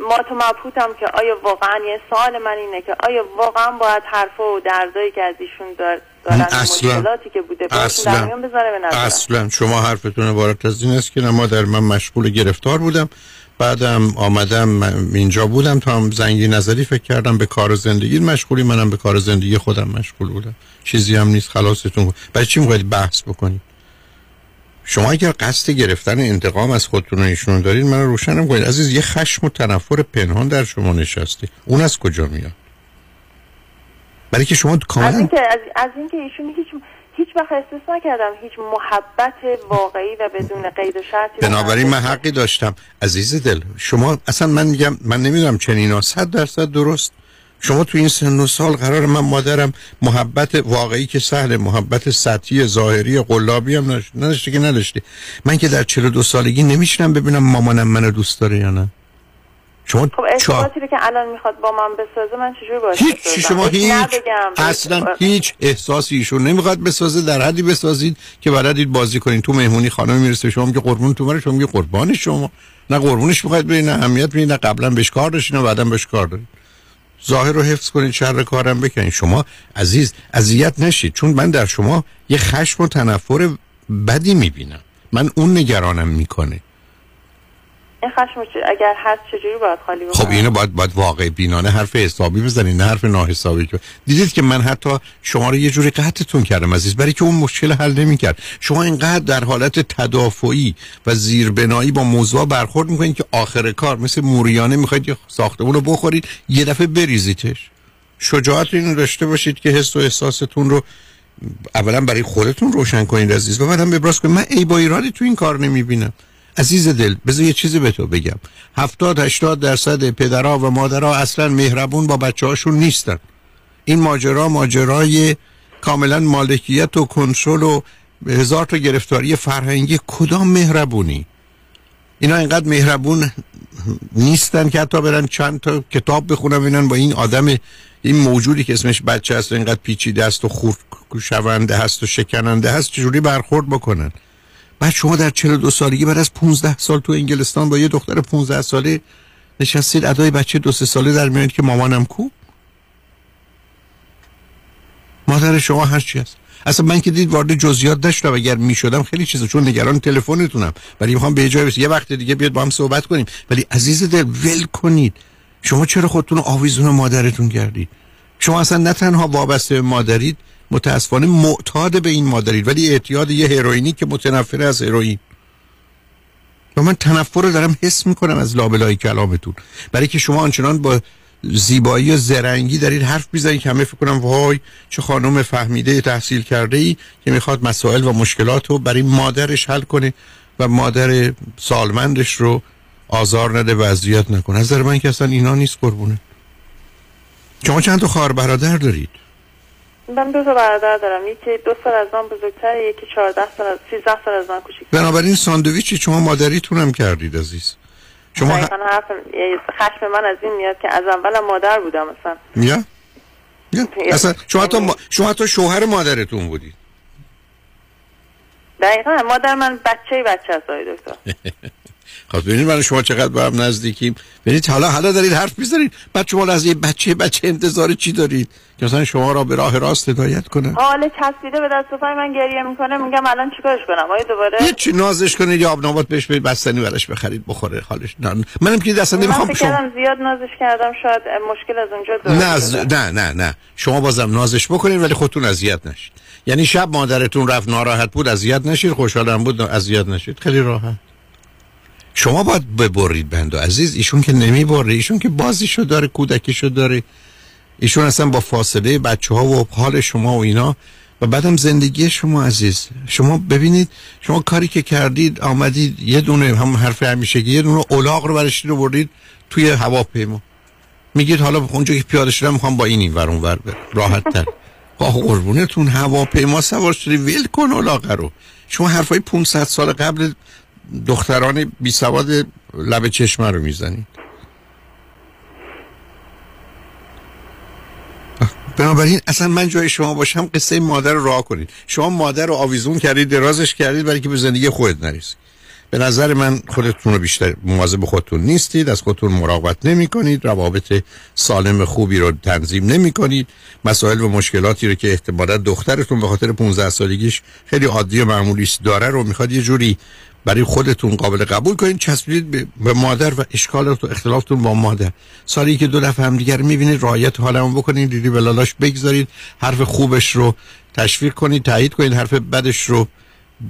ما تو مبهوتم که آیا واقعا یه سوال من اینه که آیا واقعا باید حرفا و دردایی که از ایشون دار دارن اصلا. مشکلاتی که بوده در اصلا. به اصلا شما حرفتون عبارت از این است که نه مادر من مشغول گرفتار بودم بعدم آمدم اینجا بودم تا هم زنگی نظری فکر کردم به کار و زندگی مشغولی منم به کار زندگی خودم مشغول بودم چیزی هم نیست خلاصتون کن. برای چی می‌خواید بحث بکنید شما اگر قصد گرفتن انتقام از خودتون و ایشون دارید من روشنم کنید عزیز یه خشم و تنفر پنهان در شما نشسته. اون از کجا میاد؟ برای که شما از کاملا اینکه از, از اینکه ایشون هیچ هیچ وقت احساس نکردم هیچ محبت واقعی و بدون قید و شرطی بنابراین من حقی داشتم. عزیز دل شما اصلا من میگم من نمی‌دونم چنینا صد درصد درست. شما تو این سن و سال قرار من مادرم محبت واقعی که سهل محبت سطحی ظاهری قلابی هم نداشت- نداشته که نداشته من که در 42 سالگی نمیشنم ببینم مامانم منو دوست داره یا نه. شما خب ارتباطی که الان می‌خواد با من بسازه من چجوری باش هیچ بسازم؟ شما هیچ. اصلا هیچ احساسی ایشون نمی‌خواد بسازه در حدی بسازید که بلدید بازی کنید تو مهمونی خانم می‌رسه شما میگه قربون تو بره شما میگه قربان شما. نه قربونش می‌خواید برید نه اهمیت بدید نه قبلا بهش کار داشتین نه بعدا بهش کار دارید ظاهر رو حفظ کنید شر کارم بکنید شما عزیز اذیت نشید. چون من در شما یه خشم و تنفر بدی می‌بینم. من اون نگرانم می‌کنه. این خشم اگر هست چجوری باید خالی بکنم خب اینو باید باید واقع بینانه حرف حسابی بزنید نه حرف ناحسابی که دیدید که من حتی شما رو یه جوری قطعتون کردم عزیز برای که اون مشکل حل نمی‌کرد. شما اینقدر در حالت تدافعی و زیربنایی با موضوع برخورد می‌کنید که آخر کار مثل موریانه می‌خواید یه ساختمون رو بخورید یه دفعه بریزیتش. شجاعت اینو داشته باشید که حس و احساستون رو اولا برای خودتون روشن کنید عزیز و بعدم ببراز کنید. من ای با ایرادی تو این کار نمی‌بینم. عزیز دل بذار یه چیزی به تو بگم. هفتاد هشتاد درصد پدرها و مادرها اصلا مهربون با بچه هاشون نیستن. این ماجرا ماجرای کاملا مالکیت و کنترل و هزار تا گرفتاری فرهنگی کدام مهربونی؟ اینا اینقدر مهربون نیستن که حتی برن چند تا کتاب بخونن ببینن با این آدم این موجودی که اسمش بچه هست اینقدر پیچیده است و خورد شونده هست و شکننده هست چجوری برخورد بکنن؟ بعد شما در 42 سالگی بعد از 15 سال تو انگلستان با یه دختر 15 ساله نشستید ادای بچه دو سه ساله در میانید که مامانم کو؟ مادر شما هر چی هست. اصلا من که دید وارد جزئیات نشدم اگر می‌شدم خیلی چیزا چون نگران تلفنتونم. ولی می‌خوام به جای یه وقت دیگه بیاد با هم صحبت کنیم. ولی عزیز دل ول کنید. شما چرا خودتون آویزون مادرتون کردید؟ شما اصلا نه تنها وابسته مادرید متاسفانه معتاد به این مادرید ولی اعتیاد یه هروئینی که متنفر از هروئین. و من تنفر رو دارم حس می‌کنم از لابلای کلامتون. برای که شما آنچنان با زیبایی و زرنگی دارید حرف می‌زنید که همه فکر کنم وای چه خانم فهمیده تحصیل کرده ای که می‌خواد مسائل و مشکلات رو برای مادرش حل کنه و مادر سالمندش رو آزار نده و اذیت نکنه. از نظر من که اصلا اینا نیست قربونه شما چند تا خواهر برادر دارید؟ من دو تا برادر دارم. یکی دو سال از من بزرگتر یکی 14 سال از 13 سال از من کوچیک بنابراین ساندویچی شما مادریتون هم کردید عزیز. شما ه... حرف خشم من از این میاد که از اولم مادر بودم مثلا یا؟ اصلا شما حتی ما... شما حتی شوهر مادرتون بودید. دقیقا. مادر من بچه بچه آقای دکتر. خب ببینید من شما چقدر با هم نزدیکیم. ببینید حالا حالا دارید حرف می‌زنید. بعد شما از یه بچه بچه انتظار چی دارید؟ که مثلا شما را به راه راست هدایت کنه حال چسبیده به دست و پای من گریه می‌کنه میگم الان چیکارش کنم؟ آیا دوباره هیچ نازش کنید یا آب نبات بهش بدید بستنی براش بخرید بخوره حالش نه منم که من نمی‌خوام شما زیاد نازش کردم شاید مشکل از اونجا نه از- نه نه نه. شما بازم نازش بکنید ولی خودتون اذیت نشید. یعنی شب مادرتون رفت ناراحت بود اذیت نشید خوشحالم بود اذیت نشید. خیلی راحت. شما باید ببرید بندو عزیز. ایشون که نمی‌بره. ایشون که بازیشو داره کودکیشو داره. ایشون اصلا با فاصله بچه ها و حال شما و اینا. و بعدم زندگی شما عزیز. شما ببینید شما کاری که کردید آمدید یه دونه هم حرف همیشگی یه دونه اولاغ رو برشتید رو بردید؟ توی هواپیما. میگید حالا اونجا که پیاده شدم می‌خوام با این این ور ور راحت تر آخه قربونتون. هواپیما سوار شدی ول کن اولاغه رو. شما حرفای 500 سال قبل دختران بی سواد لب چشمه رو می‌زنید بنابراین اصلا من جای شما باشم قصه مادر رو راه کنید. شما مادر رو آویزون کردید درازش کردید برای که به زندگی خودت نرسید. به نظر من خودتون رو بیشتر مواظب خودتون نیستید از خودتون مراقبت نمی کنید روابط سالم خوبی رو تنظیم نمی کنید مسائل و مشکلاتی رو که احتمالا دخترتون به خاطر 15 سالگیش خیلی عادی و معمولی داره رو می‌خواد یه جوری برای خودتون قابل قبول کنید چسبید به- مادر و اشکالات و اختلافتون با مادر. سالی که دو دفعه هم دیگر می‌بینید رعایت حالمون بکنید دیدی بلالاش بگذارید حرف خوبش رو تشویق کنید تایید کنید حرف بدش رو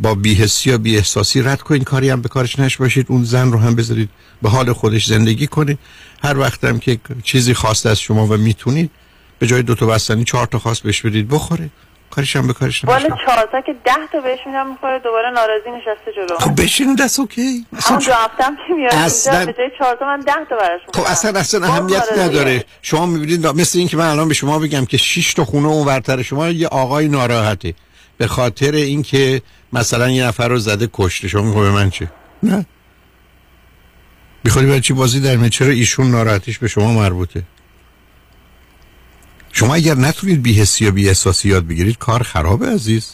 با بیهسی یا بی احساسی رد کنید کاری هم به کارش نش باشید اون زن رو هم بذارید به حال خودش زندگی کنید هر وقت هم که چیزی خواست از شما و می‌تونید به جای دو تا بستنی چهار تا خواست بهش بدید بخوره کارش هم به کارش چهار تا که ده تا بهش میدم می‌خوره دوباره ناراضی نشسته جلو. خب بشین دست اوکی. همون دو هفتم که میاد اصلاً- به جای چهار تا من ده تا براش خب اصلا اصلا اهمیت نداره. شما می‌بینید مثل این که من الان به شما بگم که 6 تا خونه اون ورتر شما یه آقای ناراحته. به خاطر اینکه مثلا یه نفر رو زده کشته. شما میگه به من چه؟ نه. می‌خوای برای چی بازی در؟ چرا ایشون ناراحتیش به شما مربوطه؟ شما اگر نتونید بی‌حسی یا بی‌احساسی یاد بگیرید کار خرابه عزیز.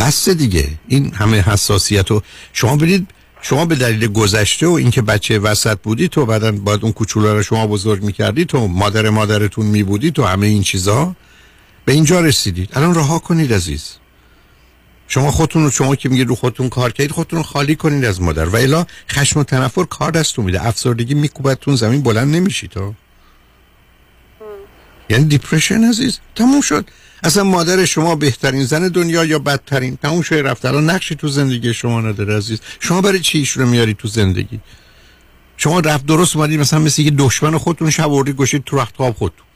بس دیگه. این همه حساسیت و شما برید شما به دلیل گذشته و اینکه بچه وسط بودی تو بعدا باید اون کوچولا رو شما بزرگ می‌کردی تو مادر مادرتون میبودی تو همه این چیزا به اینجا رسیدید. الان رها کنید عزیز. شما خودتون رو شما که میگید رو خودتون کار کردید خودتون رو خالی کنید از مادر. و الا خشم و تنفر کار دستون میده. افسردگی میکوبتون زمین بلند نمیشی تو. یعنی دیپرشن عزیز. تموم شد. اصلا مادر شما بهترین زن دنیا یا بدترین؟ تموم شده رفت. الان نقشی تو زندگی شما نداره عزیز. شما برای چی ایش رو میاری تو زندگی؟ شما رفت درست اومدید مثلا مثل یه دشمن خودتون شب وردی گشید تو رخت خواب خودتون.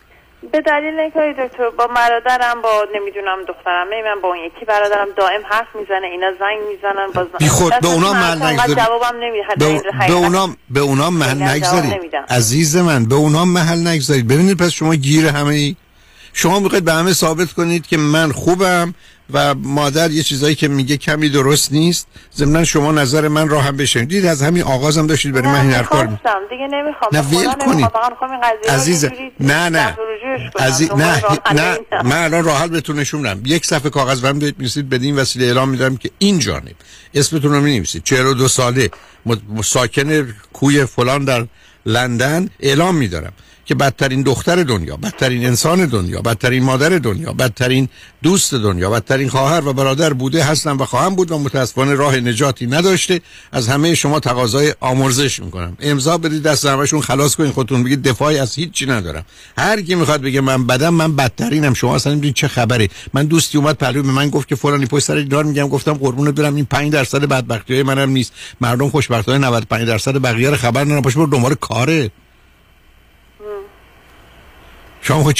به دلیل اینکه دکتر با برادرم با نمی‌دونم دخترم من با اون یکی برادرم دائم حرف می‌زنه اینا زنگ می‌زنن باز بی خود به اونا محل انقدر نگذارید جوابم نمیده به, اونا به اونا محل نگذارید. نمیدم. عزیز من به اونا محل نگذارید. ببینید پس شما گیر همه ای شما می‌خواید به همه ثابت کنید که من خوبم. و مادر یه چیزایی که میگه کمی درست نیست ضمن شما نظر من را هم بشنید دید از همین آغازم داشتید برای من این می- خواستم دیگه نمی‌خوام. نه، ول. کنید. رو عزیز نه نه. عزیز نه نه. من الان راه حل بهتون نشون میدم. یک صفحه کاغذ برام دارید می‌نویسید. بدین وسیله اعلام میدم که این جانب. اسمتون رو می‌نویسید. 42 ساله. ساکن کوی فلان در لندن. اعلام میدارم. که بدترین دختر دنیا بدترین انسان دنیا بدترین مادر دنیا بدترین دوست دنیا بدترین خواهر و برادر بوده هستم و خواهم بود و متاسفانه راه نجاتی نداشته. از همه شما تقاضای آمرزش می‌کنم. امضا بدید دست همشون خلاص کنین خودتون بگید دفاعی از هیچی ندارم. هر کی می‌خواد بگه من بدم من بدترینم. شما اصلا نمی‌دونید چه خبره. من دوستی اومد پلو به من گفت که فلانی پشت سر دار میگم. گفتم قربونت برم این 5 درصد بدبختی منم نیست. مردم خوشبختانه 95 درصد بقیه رو خبر ندارن. برو دنبال کاره. شما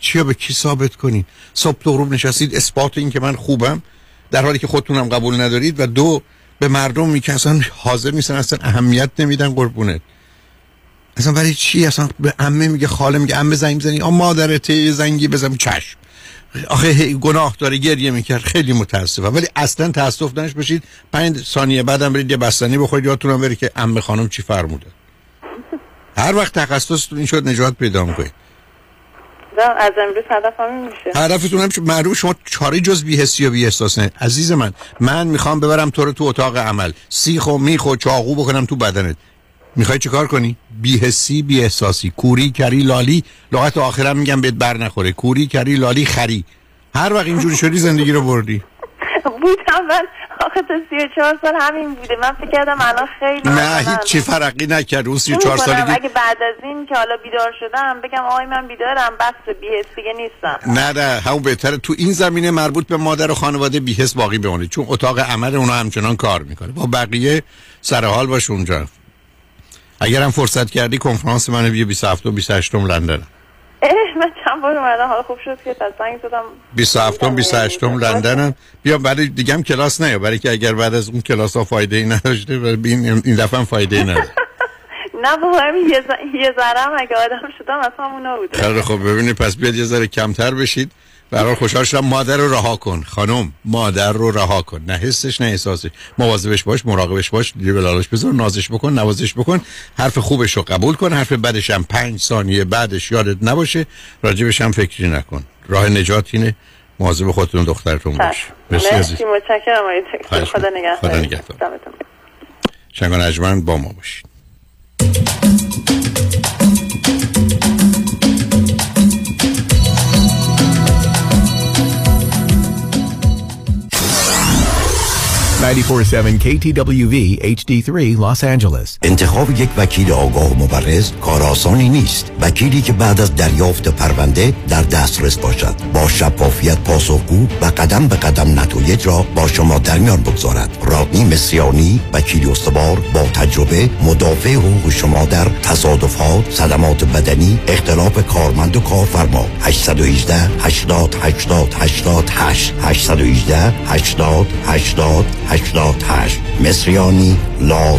چیا به کی ثابت کنین؟ صبح تا غروب نشستید اثبات این که من خوبم در حالی که خودتونم قبول ندارید و دو به مردم می که اصلا حاضر نیستن اصلا اهمیت نمیدن قربونت. اصلا برای چی؟ اصلا به عمه میگه خاله میگه عمه زنگ بزنی. آ مادرته زنگی بزن چشم. آخه گناه داره گریه می‌کرد. خیلی متاسفم. ولی اصلا تاسف دانش باشید پنج ثانیه بعدم برید یه بستنی بخورید. یادتونم بره که عمه خانم چی فرموده. هر وقت تخصصتون این شد نجات پیدا می‌کنید. از امروز هدفم این میشه. هدفتون هم معلوم شما چاره جز بی‌حسی و بی‌احساس نه عزیز من من می‌خوام ببرم تو رو تو اتاق عمل. سیخ و میخ و چاقو بکنم تو بدنت. می‌خوای چه کار کنی؟ بی‌حسی بی‌احساسی. کوری کری لالی. لغت آخرم میگم بهت بر نخوره. کوری کری لالی خری. هر وقت اینجوری شدی زندگی رو بردی. بودم من آخه تا سی و چهار سال همین بوده. من فکر کردم الان خیلی نه هیچ چی فرقی نکرد. اون سی و چه چهار می‌کنم؟ سالگی اگه بعد از این که حالا بیدار شدم بگم آقای من بیدارم بس بیهست دیگه نیستم. نه نه همون بهتره. تو این زمینه مربوط به مادر و خانواده بیهس باقی بمونه. چون اتاق عمل اونا همچنان کار می‌کنه. با بقیه سر حال باش اونجا. اگر هم فرصت کردی کنفرانس من بیا 27 و 28 لندن. من چند بار اومدم. حالا خوب شد که زنگ زدم. 27 و 28 لندن بیا برای دیگه هم کلاس نه برای که اگر بعد از اون کلاس ها فایده ای نداشته و این این دفعه هم فایده ای نداره. نه بابا همین یه یه ذرم اگه آدم شدم اصلا اونا بوده خیلی خب ببینید پس بیاد یه ذره کمتر بشید. برای خوشحال شدم. مادر رو رها کن. خانم مادر رو رها کن. نه حسش نه احساسش. مواظبش باش مراقبش باش. دیگه بلالاش بذار نازش بکن نوازش بکن. حرف خوبش رو قبول کن. حرف بدش هم پنج ثانیه بعدش یادت نباشه. راجبش هم فکری نکن. راه نجات اینه. مواظب خودتون دخترتون باش مرسی عزیز. متشکرم خدا. نگهدار. خدا نگهدار. شنگان با ما باشید. KTWV HD3 Los Angeles. انتخاب یک وکیل آگاه و مبرز کار آسانی نیست. وکیلی که بعد از دریافت پرونده در دسترس باشد. با شفافیت پاسخگو و قدم به قدم نتایج را با شما در میان بگذارد. رادنی مصریانی وکیل استوار با تجربه مدافع حقوق شما در تصادفات صدمات بدنی اختلاف کارمند و کارفرما. 818 80 80 88 818 80 80 88 مصریانی لا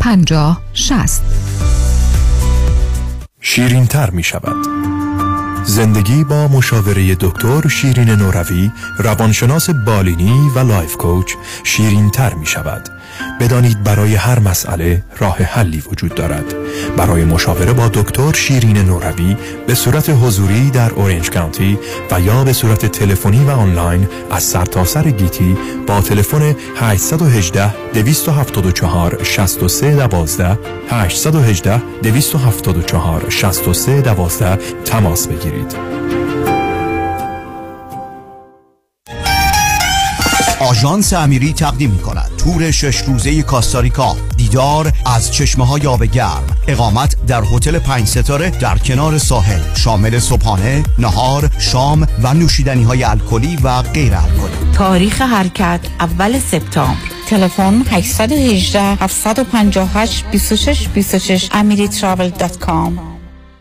50 60 شیرین تر می شود زندگی با مشاوره دکتر شیرین نوروی روانشناس بالینی و لایف کوچ شیرین تر می شود بدانید برای هر مسئله راه حلی وجود دارد. برای مشاوره با دکتر شیرین نوروی به صورت حضوری در اورنج کانتی و یا به صورت تلفنی و آنلاین از سرتاسر سر گیتی با تلفن 818 274 63 12 818 274 63 12 تماس بگیرید. آژانس امیری تقدیم می کند تور شش روزه کاستاریکا. دیدار از چشمه های آب گرم. اقامت در هتل پنج ستاره در کنار ساحل. شامل صبحانه نهار شام و نوشیدنی های الکلی و غیر الکلی. تاریخ حرکت اول سپتامبر. تلفن 818 758 26 26 amiritravel.com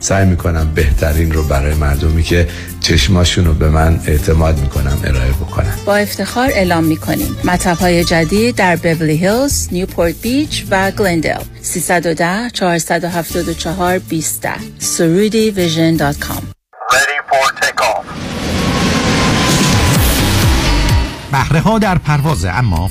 سعی می‌کنم بهترین رو برای مردمی که چشماشون رو به من اعتماد می‌کنم ارائه بکنم با افتخار اعلام می‌کنیم. مطب های جدید در بیبلی هیلز، نیوپورت بیچ و گلندل 310 474 20 surudivision.com بهره ها در پرواز اما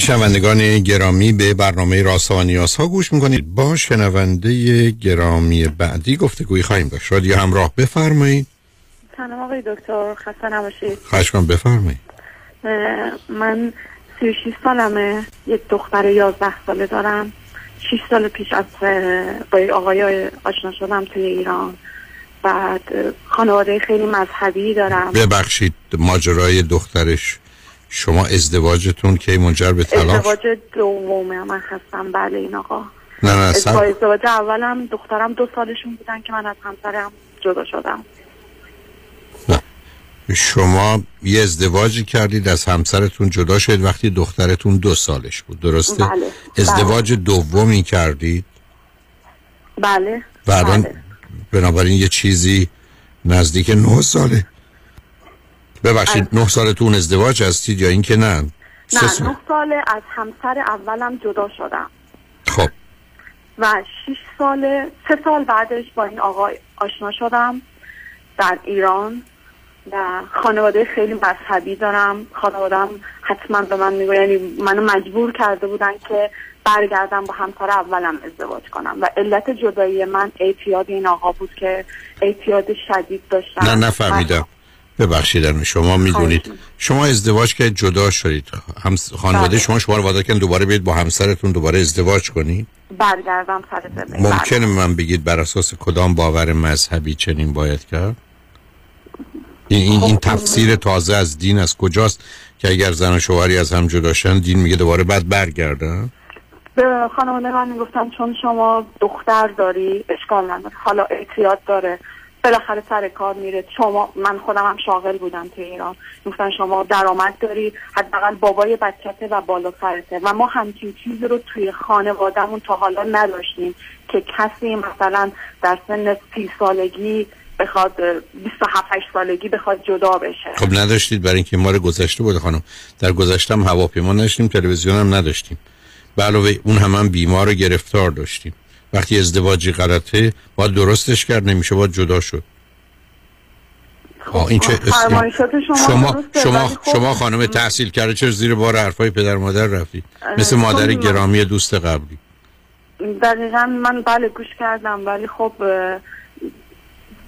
شنوندگان گرامی به برنامه راسا و نیاز ها گوش می‌کنید. با شنونده گرامی بعدی گفتگوی خواهیم داشت. رادیو همراه بفرمایید. سلام آقای دکتر. خسته نباشید. خواهش کنم بفرمایید من 36 سالمه. یک دختر 11 ساله دارم. 6 سال پیش از با آقای آشنا شدم توی ایران. بعد خانواده خیلی مذهبی دارم. ببخشید ماجرای دخترش. شما ازدواجتون که منجر به طلاق ازدواج دومه من خستم بله این آقا نه نه ازدواج اولم دخترم دو سالشون بودن که من از همسرم جدا شدم نه شما یه ازدواجی کردید از همسرتون جدا شد وقتی دخترتون دو سالش بود درسته؟ بله. ازدواج بله. دومی کردید؟ بله و بله. بنابراین یه چیزی نزدیک نه ساله ببخشید نه سالتون ازدواج هستید یا اینکه نه؟ نه نه سال. از همسر اولم جدا شدم. خب. و شش سال سه سال بعدش با این آقای آشنا شدم در ایران و خانواده خیلی مذهبی دارم. خانوادم حتما به من میگو یعنی منو مجبور کرده بودن که برگردم با همسر اولم ازدواج کنم. و علت جدایی من اعتیاد این آقا بود که اعتیاد شدید داشتم. نه نفهمیدم. ببخشید شما می‌دونید. شما ازدواج که جدا شدید. هم خانواده بله. شما شما رو وادار کردن دوباره برید با همسرتون دوباره ازدواج کنید؟ برگردم سر زندگی. ممکنه من بگید بر اساس کدام باور مذهبی چنین باید کرد؟ این این, این تفسیر تازه از دین از کجاست که اگر زن و شوهری از هم جدا شدن دین میگه دوباره بعد برگردن؟ به خانواده من می‌گفتن چون شما دختر داری اشکال نداره. حالا اعتیاد داره. بالاخره سر کار میره. شما من خودم هم شاغل بودم تو ایران. گفتن شما درآمد داری. حداقل بابای بچته و بالا سرته و ما همچین چیزی رو توی خانوادهمون تا حالا نداشتیم که کسی مثلا در سن سی سالگی بخواد 27 8 سالگی بخواد جدا بشه. خب نداشتید برای اینکه ما گذشته بود خانم. در گذشته هم هواپیما نداشتیم تلویزیون هم نداشتیم. به علاوه اون هم, هم بیمار و گرفتار داشتیم. وقتی ازدواجی غلطه باید درستش کرد نمیشه باید جدا شد. آه این چه فرمایشات شما شما شما, خب- شما خانم تحصیل کرده چرا زیر بار حرفای پدر مادر رفتید مثل مادر گرامی دوست قبلی. دقیقا من بله گوش کردم ولی خب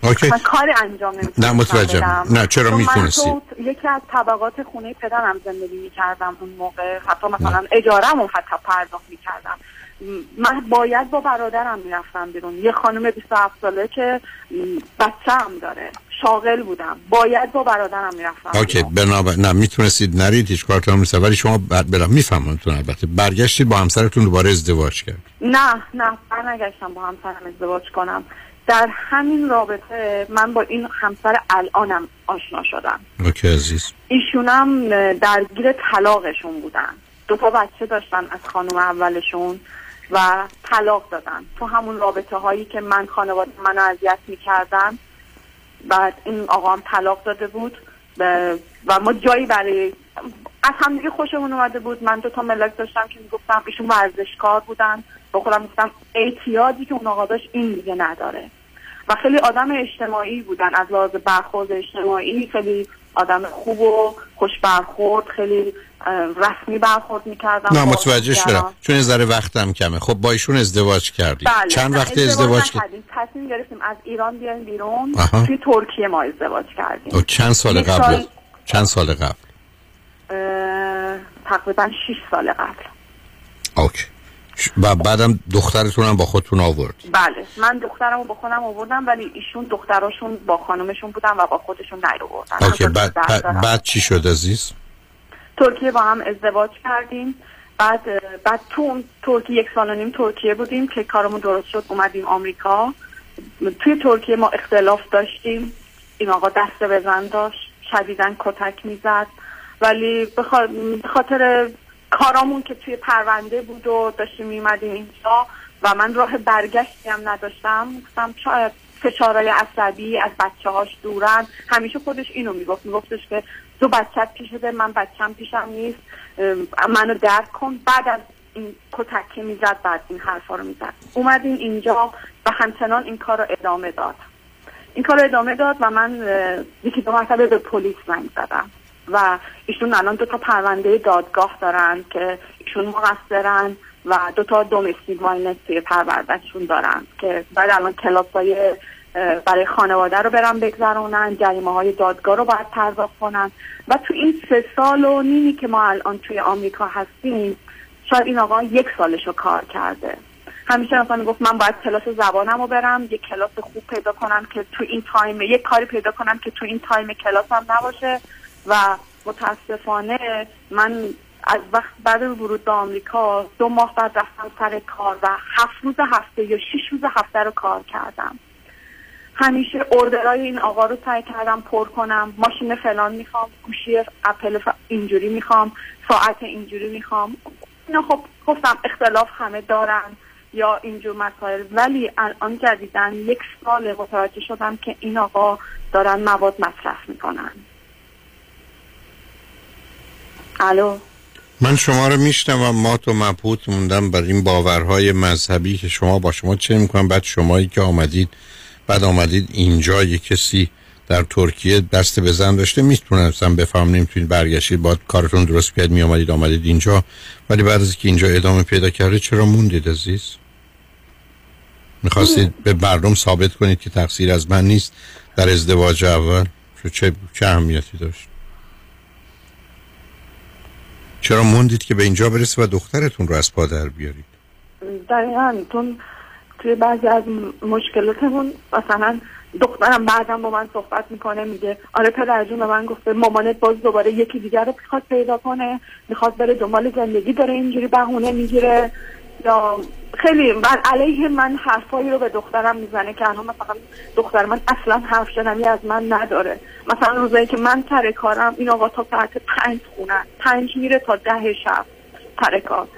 اوکی. من کاری انجام نمی‌تونستم نه، متوجهم. بدم. نه، چرا می‌تونستی؟ تو یکی از طبقات خونه پدرم زندگی می‌کردم اون موقع. حتی مثلا اجارم حتی پرداخت می‌کردم. من باید با برادرم می‌رفتم بیرون. یه خانم 27 ساله که بچه هم داره شاغل بودم. باید با برادرم می‌رفتم اوکی بنابر نه می‌تونستید نرید هیچ کارتون نیست. ولی شما بعد برم. میفهممتون البته. برگشتید با همسرتون دوباره ازدواج کرد. نه نه برنگشتم با همسرم ازدواج کنم. در همین رابطه من با این همسر الانم آشنا شدم. اوکی عزیز. ایشونم درگیر طلاقشون بودن. دو تا بچه داشتن از خانم اولشون. و طلاق دادن. تو همون رابطه هایی که من خانواده منو اذیت می‌کردن بعد این آقا هم طلاق داده بود. و- ما جایی برای از هم دیگه خوشمون اومده بود. من دو تا ملاک داشتم که می‌گفتم ایشون ورزشکار بودن. با خودم گفتم اعتیادی که اون آقا داشت این دیگه نداره. و خیلی آدم اجتماعی بودن. از لحاظ برخورد اجتماعی خیلی آدم خوب و خوش برخورد خیلی رسمی برخورد می‌کردم نه متوجه شدم. چون یه ذره وقتم کمه. خب با ایشون ازدواج کردید بله چند وقت ازدواج نکردیم. تصمیم گرفتیم از ایران بیایم بیرون. آها. توی ترکیه ما ازدواج کردیم. او چند سال قبل؟ سال- چند سال قبل؟ اه، تقریبا 6 سال قبل. اوکی. و بعدم دخترتون هم با خودتون آورد. بله من دخترم رو با خودم آوردم ولی ایشون دختراشون با خانمشون بودن و با خودشون نیاوردن اوکی بعد, بعد, چی شد عزیز؟ ترکیه با هم ازدواج کردیم. بعد بعد تو ترکیه یک سال و نیم ترکیه بودیم که کارمون درست شد اومدیم آمریکا. توی ترکیه ما اختلاف داشتیم. این آقا دست بزن داشت شدیدن کتک می‌زد. ولی به خاطر کارامون که توی پرونده بود و داشتیم میمدیم اینجا و من راه برگشتی هم نداشتم. گفتم شاید فشارهای عصبی از بچه هاش دورن. همیشه خودش اینو می‌گفت. میگفتش که تو بچت پیشته من بچم پیشم نیست. منو درک کن. بعد از این کتک که می‌زد بعد این حرفا رو می‌زد. اومدیم اینجا و همچنان این کار رو ادامه داد. این کار رو ادامه داد و من یکی دو مرتبه به پلیس زنگ زدم. و ایشون الان دو تا پرونده دادگاه دارن که ایشون مقصرن و دو تا domestic violence توی پروندهشون دارن که بعد الان کلاس های برای خانواده رو برن بگذرونن جریمه های دادگاه رو باید پرداخت کنن. و تو این سه سال و نیمی که ما الان توی آمریکا هستیم شاید این آقا یک سالش رو کار کرده. همیشه مثلا گفت من باید کلاس زبانم رو برم یک کلاس خوب پیدا کنم که تو این time یک کاری پیدا کنم که تو این time کلاسم نباشه. و متاسفانه من از وقت بعد ورود به آمریکا دو ماه بعد رفتم سر کار و هفت روز هفته یا شش روز هفته رو کار کردم. همیشه order ای این آقا رو سعی کردم پر کنم. ماشین فلان می‌خوام گوشی اپل اینجوری می‌خوام ساعت اینجوری می‌خوام. اینا خب گفتم اختلاف همه دارن یا اینجور مسائل. ولی الان جدیدن یک سال متوجه شدم که این آقا دارن مواد مصرف می‌کنن. الو. من شما رو میشنوم مات و مبهوت موندم بر این باورهای مذهبی که شما با شما چه می‌کنم؟ بعد شمایی که آمدید بعد آمدید اینجا یه کسی در ترکیه دست به زن داشته می‌تونستم بفهم نمی‌تونید برگشتید با کارتون درست کرد می آمدید آمدید اینجا. ولی بعد از که اینجا ادامه پیدا کرده چرا موندید عزیز؟ می‌خواستید به مردم ثابت کنید که تقصیر از من نیست در ازدواج اول. چه چه اهمیتی داشت؟ چرا موندید که به اینجا برسه و دخترتون رو از پادر بیارید؟ دقیقا تون توی بعضی از مشکلاتمون مثلا دخترم بعدم با من صحبت می‌کنه میگه آره پدر جون به من گفته مامانت باز دوباره یکی دیگر رو می‌خواد پیدا کنه می‌خواد بره دنبال زندگی داره اینجوری بهونه می‌گیره. خیلی من علیه من حرفایی رو به دخترم می‌زنه که الان مثلا دختر من اصلا حرف شنمی از من نداره. مثلا روزایی که من سر کارم این آقا تا ساعت پنج خونن پنج میره تا ده شب سر کار.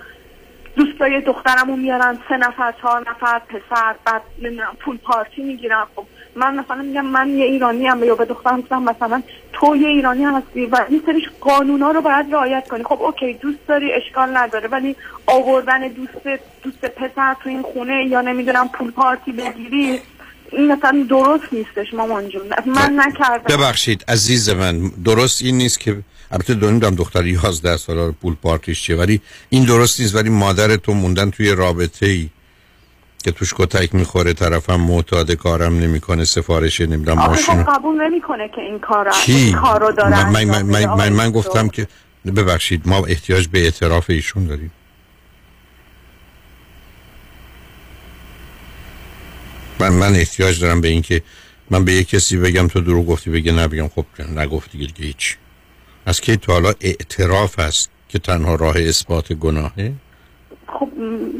دوستای دخترمو میارن سه نفر چهار نفر پسر بعد پول پارتی می‌گیرن. خب من مثلا میگم من یه ایرانی هم یا به دخترم گفتم مثلا تو یه ایرانی هستی و این سریش قانونا رو باید رعایت کنی. خب اوکی دوست داری اشکال نداره ولی آوردن دوست دوست پسر تو این خونه یا نمی‌دونم پول پارتی بگیری این مثلا درست نیستش مامان جون. من نکردم. ببخشید عزیز من درست این نیست که البته دونیم دختر 11 ساله پول پارتیش چیه ولی این درست نیست ولی مادر تو موندن توی رابطه ای که توش کتک می‌خوره طرفم معتاد کارم نمی‌کنه سفارش نمی‌دونم ماشین قبول نمی‌کنه که این کار کی؟ کارو داره من, من, من, من, من گفتم که ببخشید ما احتیاج به اعتراف ایشون داریم. من من احتیاج دارم به اینکه من به یه کسی بگم تو دروغ گفتی بگه نه بگم خب نگفتی دیگه هیچ. از که تا حالا اعتراف هست که تنها راه اثبات گناهه؟ خب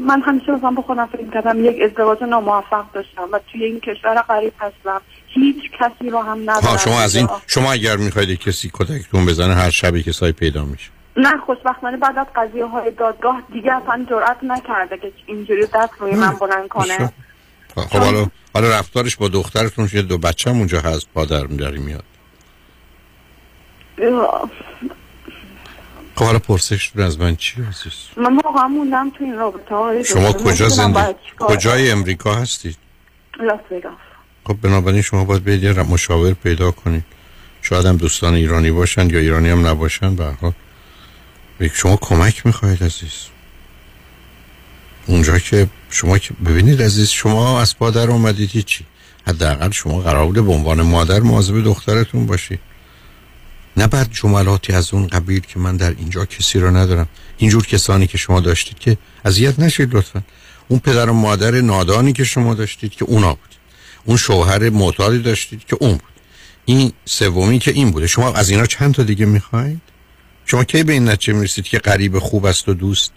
من همیشه مثلا با خودم فکر کردم یک ازدواج ناموفق داشتم و توی این کشور غریب هستم. هیچ کسی رو هم ندارم. شما از این شما اگر می‌خواید کسی کتکتون بزنه هر شبی که سای پیدا میشه. نه خوشبختانه بعد از قضیه های دادگاه دیگه اصلا جرأت نکرده که اینجوری دست روی من بلند کنه. خب حالا حالا رفتارش با دخترتون یه دو بچه اونجا هست پادر میداری میاد. خب حالا پرسش از من چی؟ عزیز. من واقعا موندم تو این رابطه شما کجا زنده کجای امریکا هستید؟ لاس وگاس خب بنابراین شما باید برید یه مشاور پیدا کنید. شاید هم دوستان ایرانی باشن یا ایرانی هم نباشن به حال. شما کمک می‌خواهید عزیز. اونجا که شما که ببینید عزیز شما از پادر اومدید هیچی. حداقل شما قرار بوده به عنوان مادر مواظب دخترتون باشید. نه بعد جملاتی از اون قبیل که من در اینجا کسی رو ندارم. اینجور کسانی که شما داشتید که اذیت نشید لطفا. اون پدر و مادر نادانی که شما داشتید که اونا بود. اون شوهر معتادی داشتید که اون بود. این سومی که این بوده. شما از اینا چند تا دیگه می‌خواید؟ شما کی به این نتیجه می‌رسید که قریب خوب است و دوست؟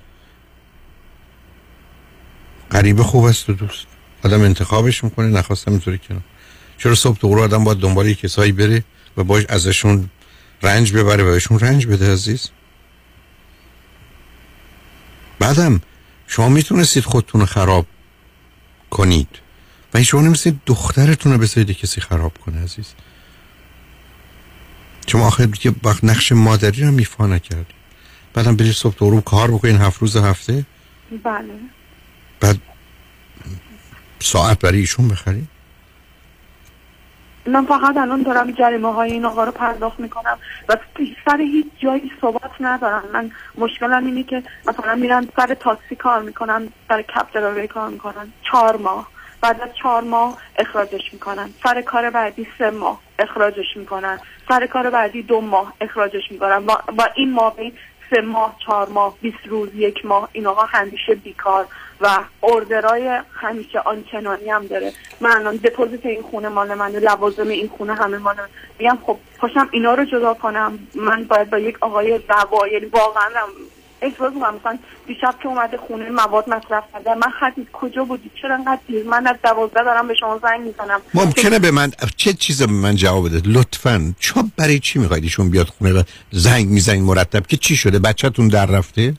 قریب خوب است و دوست. آدم انتخابش می‌کنه نخواستم اینطوری کنم. چرا صبح تو آدم باید دنبال کسایی بره و باش ازشون رنج ببره و بهشون رنج بده عزیز. بعدم شما می‌تونستید خودتون خراب کنید و شما نمیستید دخترتون رو بذارید کسی خراب کنه عزیز. شما آخر دیگه وقت نقش مادری رو میفا نکردید. بعدم برید صبح تو کار بکنین هفت روز هفته. بله. بعد ساعت برای ایشون بخرید. من فقط الان دارم جریمه های این آقا رو پرداخت می‌کنم و سر هیچ جایی ثبات ندارم. من مشکلم اینه که مثلا میرن سر تاکسی کار می‌کنن سر کپ کار می‌کنن. چهار ماه. بعد از چهار ماه اخراجش می‌کنن. سر کار بعدی سه ماه اخراجش می‌کنن. سر کار بعدی دو ماه اخراجش می‌کنن. با, با این مابین سه ماه چهار ماه 20 روز یک ماه این آقا همیشه بیکار. و اردرای همیشه آنچنانی هم داره. من الان دپوزیت این خونه مال من لوازم این خونه همه مال من. میگم خب پاشم اینا رو جدا کنم. من باید با یک آقای دعوا یعنی واقعا احساس می‌کنم مثلا دیشب که اومده خونه مواد مصرف کرده من خط کجا بودی؟ چرا انقدر دیر؟ من از دوازده دارم به شما زنگ می‌زنم. ممکنه به من چه چیز به من جواب بده لطفا. چه برای چی می‌خواید ایشون بیاد خونه و زنگ می‌زنید مرتب؟ که چی شده؟ بچهتون در رفته؟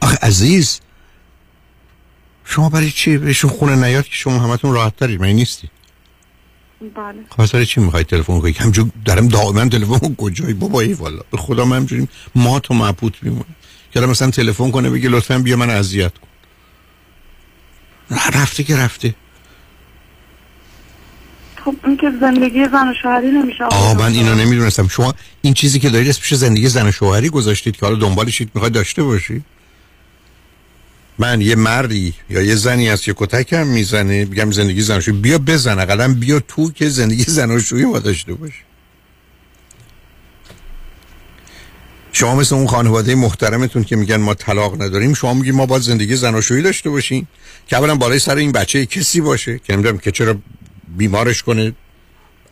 آخه عزیز شما برای چی بهشون خونه نیاد که شما همتون راحت ترید؟ من نیستی؟ بله. خواستار چی می‌خوای تلفن کنی؟ همجور دارم دائما تلفن کجایی بابایی والا. به خدا من همجوریم ما تو مبهوت میمونیم. که مثلا تلفن کنه بگه لطفا بیا من اذیت کن رفته که رفته. خب این که زندگی زن و شوهری نمیشه. آه من اینو نمی‌دونستم. شما این چیزی که دارید اسمش زندگی زن و شوهری گذاشتید که حالا دنبالشید می‌خواید داشته باشی من یه مردی یا یه زنی هست که کتکم می‌زنه بگم زندگی زن و شوهری بیا بزن اقلا بیا تو که زندگی زن و شوهری ما داشته باشی شما مثل اون خانواده محترمتون که میگن ما طلاق نداریم شما میگید ما باید زندگی زناشویی داشته باشیم که اولا بالای سر این بچه کسی باشه که نمی‌دونم که چرا بیمارش کنه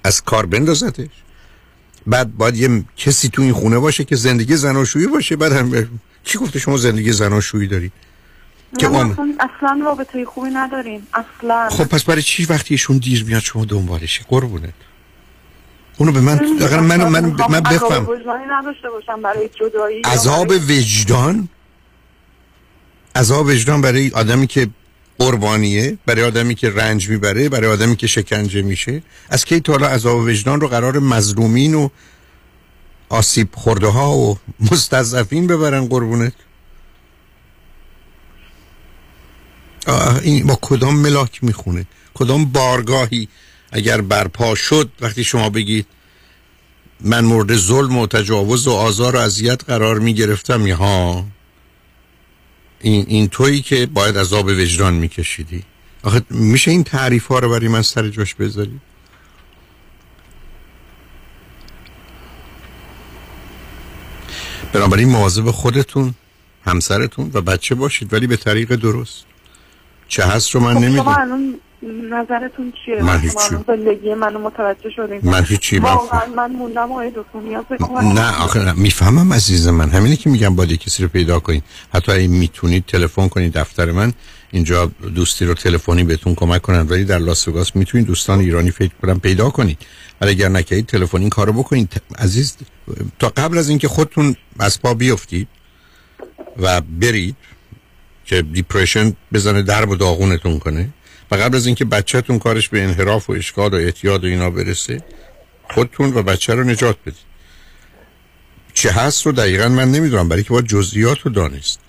از کار بندازتش. بعد باید یه کسی تو این خونه باشه که زندگی زناشویی باشه بعد هم کی گفته شما زندگی زناشویی دارید؟ که اصلا, اصلا رابطه خوبی نداریم. اصلا. خب پس برای چی وقتی ایشون دیر میاد شما دنبالشه قربونت. اونو به من دقیقا من من من بفهم. عذاب وجدان؟ عذاب وجدان برای آدمی که قربانیه برای آدمی که رنج می‌بره برای آدمی که شکنجه میشه. از کی تا حالا عذاب وجدان رو قرار مظلومین و آسیب خورده ها و مستضعفین ببرن؟ قربونت. این با کدام ملاک می‌خونه؟ کدام بارگاهی اگر برپا شد وقتی شما بگید من مورد ظلم و تجاوز و آزار و اذیت قرار می گرفتم یا ها. این, این تویی که باید عذاب وجدان میکشیدی. آخه میشه این تعریف ها رو برای من سر جاش بذاری؟ بنابراین مواظب خودتون همسرتون و بچه باشید ولی به طریق درست. چه هست رو من خب نمی‌دونم. نظرتون چیه؟ من هیچی. زندگی منو متوجه شدیم من هیچی واقعا من موندم آقای دکتر نه آخه نه. می‌فهمم عزیز من. همینه که میگم باید کسی رو پیدا کنید حتی اگه می‌تونید تلفن کنید دفتر من اینجا دوستی رو تلفنی بهتون کمک کنن. ولی در لاس وگاس می‌تونید دوستان ایرانی فکر کنم پیدا کنید ولی اگر نکردید تلفنی این کارو بکنید عزیز تا قبل از اینکه خودتون از پا بیفتید و برید که دیپریشن بزنه درب و داغونتون کنه و قبل از اینکه بچهتون کارش به انحراف و اشکال و اعتیاد و اینا برسه خودتون و بچه رو نجات بدید. چه هست رو دقیقا من نمی‌دونم برای که باید جزئیات رو دانست.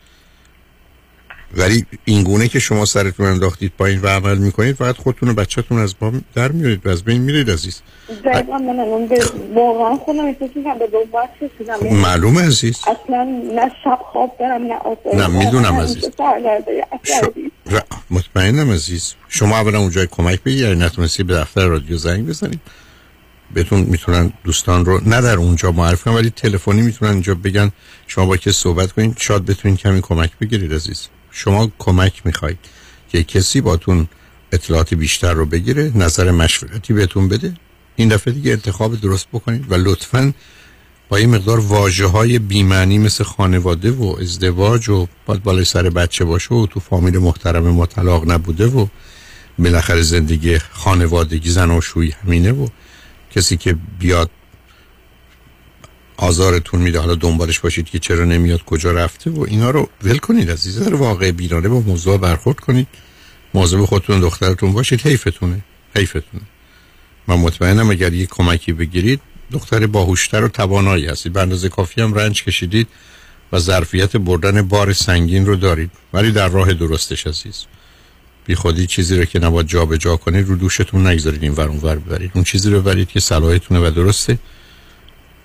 ولی این گونه که شما سرتون انداختید پایین و عمل می‌کنید فقط خودتون و بچهتون از با در میارید و از بین میرید عزیز. دقیقا من الان به واقعا خودم احساس می‌کنم به دوبت رسیدم معلومه عزیز. اصلا نه شب خواب برم نه آسایی نه می‌دونم عزیز. ش... مطمئنم عزیز. شما اولا اونجای کمک بگیرید یعنی نتونستی به دفتر رادیو زنگ بزنید. بهتون می‌تونن دوستان رو نه در اونجا معرف کنن ولی تلفنی می‌تونن اینجا بگن. شما با که صحبت کنید شاید بتونید کمی کمک بگیرید عزیز. شما کمک می‌خواید که کسی باتون اطلاعات بیشتر رو بگیره نظر مشورتی بهتون بده این دفعه دیگه انتخاب درست بکنید و لطفا با یه مقدار واجه های بیمعنی مثل خانواده و ازدواج و باید بالای سر بچه باشه و تو فامیل محترم مطلق نبوده و بالاخره زندگی خانوادگی زن و شوی همینه و کسی که بیاد آزارتون میده. حالا دنبالش باشید که چرا نمیاد کجا رفته و اینا رو ول کنید از در واقع بیرانه با موضوع برخورد کنید. مواظب خودتون دخترتون باشید. حیفتونه. حیفتونه. من مطمئنم اگر یک کمکی بگیرید دختر باهوشتر و توانایی هستید. به اندازه کافی هم رنج کشیدید و ظرفیت بردن بار سنگین رو دارید. ولی در راه درستش عزیز. بی خودی چیزی رو که نباید جا به جا کنید رو دوشتون نگذارید این ور ور ببرید. اون چیزی رو برید که صلاحتونه و درسته.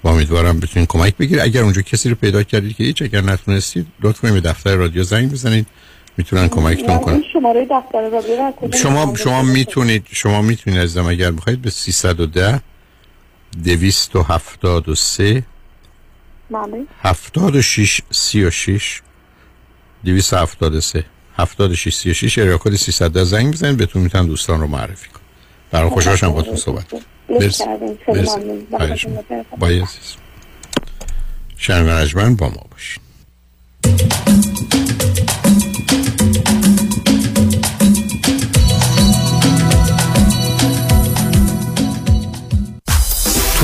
و امیدوارم بتونید کمک بگیرید. اگر اونجا کسی رو پیدا کردید که هیچ اگر نتونستید لطفا به دفتر رادیو زنگ بزنید. می‌تونن کمکتون کنن. شماره دفتر رادیو شما شما می‌تونید شما می‌تونید از اگر بخواید به 310 273 بله 76 36 273 76 36 اریا کد 310 زنگ بزنید بهتون می‌تونم دوستان رو معرفی کنم برام خوشحال با تو صحبت مرسی. مرسی. شنگ با ما باشین.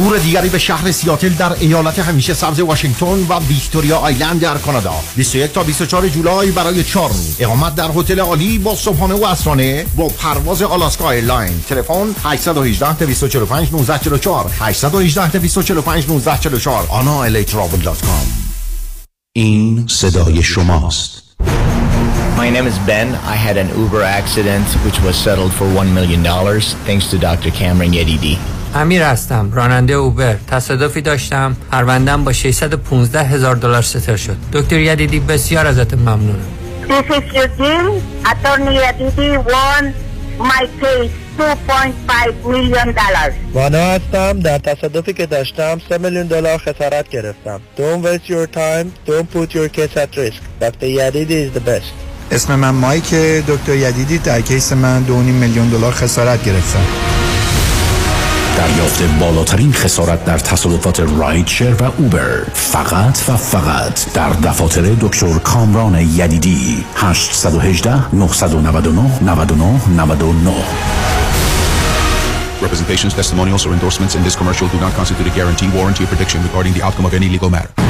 تور دیگری به شهر سیاتل در ایالت همیشه سبز واشنگتن و ویکتوریا آیلند در کانادا 21 تا 24 جولای برای 4 اقامت در هتل عالی با صبحانه و عصرانه با پرواز Alaska Airline تلفن 818 245 1944 818 245 1944 آنا این صدای شماست My name is Ben. I had an Uber accident which was settled for $1 million thanks to Dr. Cameron Yedidi. امیر هستم راننده اوبر. تصادفی داشتم. پروندم با 615 هزار دلار settle شد. دکتر یدیدی بسیار ازت ممنونم. This is Eugene. Attorney Aditi won my case 2.5 million dollars. وانا هستم. در تصادفی که داشتم 3 میلیون دلار خسارت گرفتم. Don't waste your time. Don't put your case at risk. Dr. Yadidi is the best. اسم من مایک دکتر یدیدی در کیس من 2.5 میلیون دلار خسارت گرفتم. دریافت بالاترین خسارت در تصادفات رایدشر و اوبر فقط و فقط در دفاتر دکتر کامران یدیدی 818 999 99 99 Representations, testimonials, or endorsements in this commercial do not constitute a guarantee, warranty, or prediction regarding the outcome of any legal matter.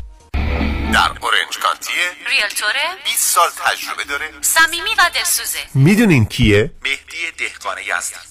در اورنج کانتیه ریلتوره 20 سال تجربه داره. صمیمی و دلسوزه. می‌دونین کیه؟ مهدی دهقانی هستن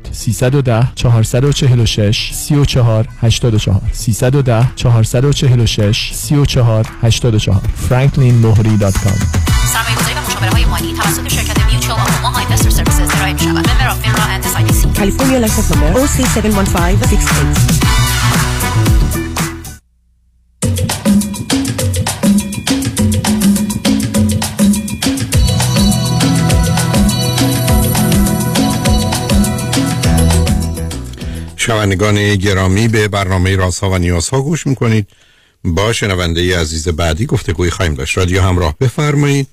310 446 34 84 310 446 34 84 franklinmohri.com سرمایه گذاری و مشاوره های شرکت میوچوال آفوما های اینوستر سرویسز ارائه می شود member of FINRA and SIPC California license number OC71568. شنوندگان گرامی به برنامه رازها و نیازها گوش می‌کنید. با شنونده عزیز بعدی گفتگوی خواهیم داشت. رادیو همراه بفرمایید.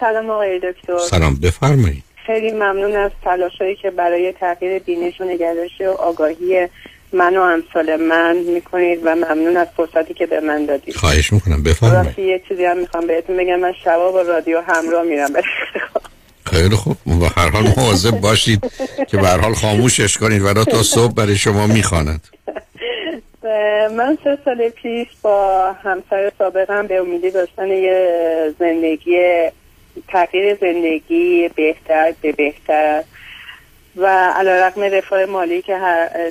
سلام آقای دکتر. سلام بفرمایید. خیلی ممنون از تلاشایی که برای تغییر بینش و نگرش و آگاهی من و امثال من می‌کنید و ممنون از فرصتی که به من دادید. خواهش می‌کنم. بفرمایید. راستی یه چیزی هم می‌خوام بهتون بگم. من شبا با رادیو همراه میرم. خیلی خوب. و هر حال مواظب باشید که به هر حال خاموشش کنید. و تا صبح برای شما می‌خواند. من سه سال پیش با همسر سابقم به امیدی داشتن یه زندگی تغییر زندگی بهتر به بهتر. و علا رقم رفاه مالی که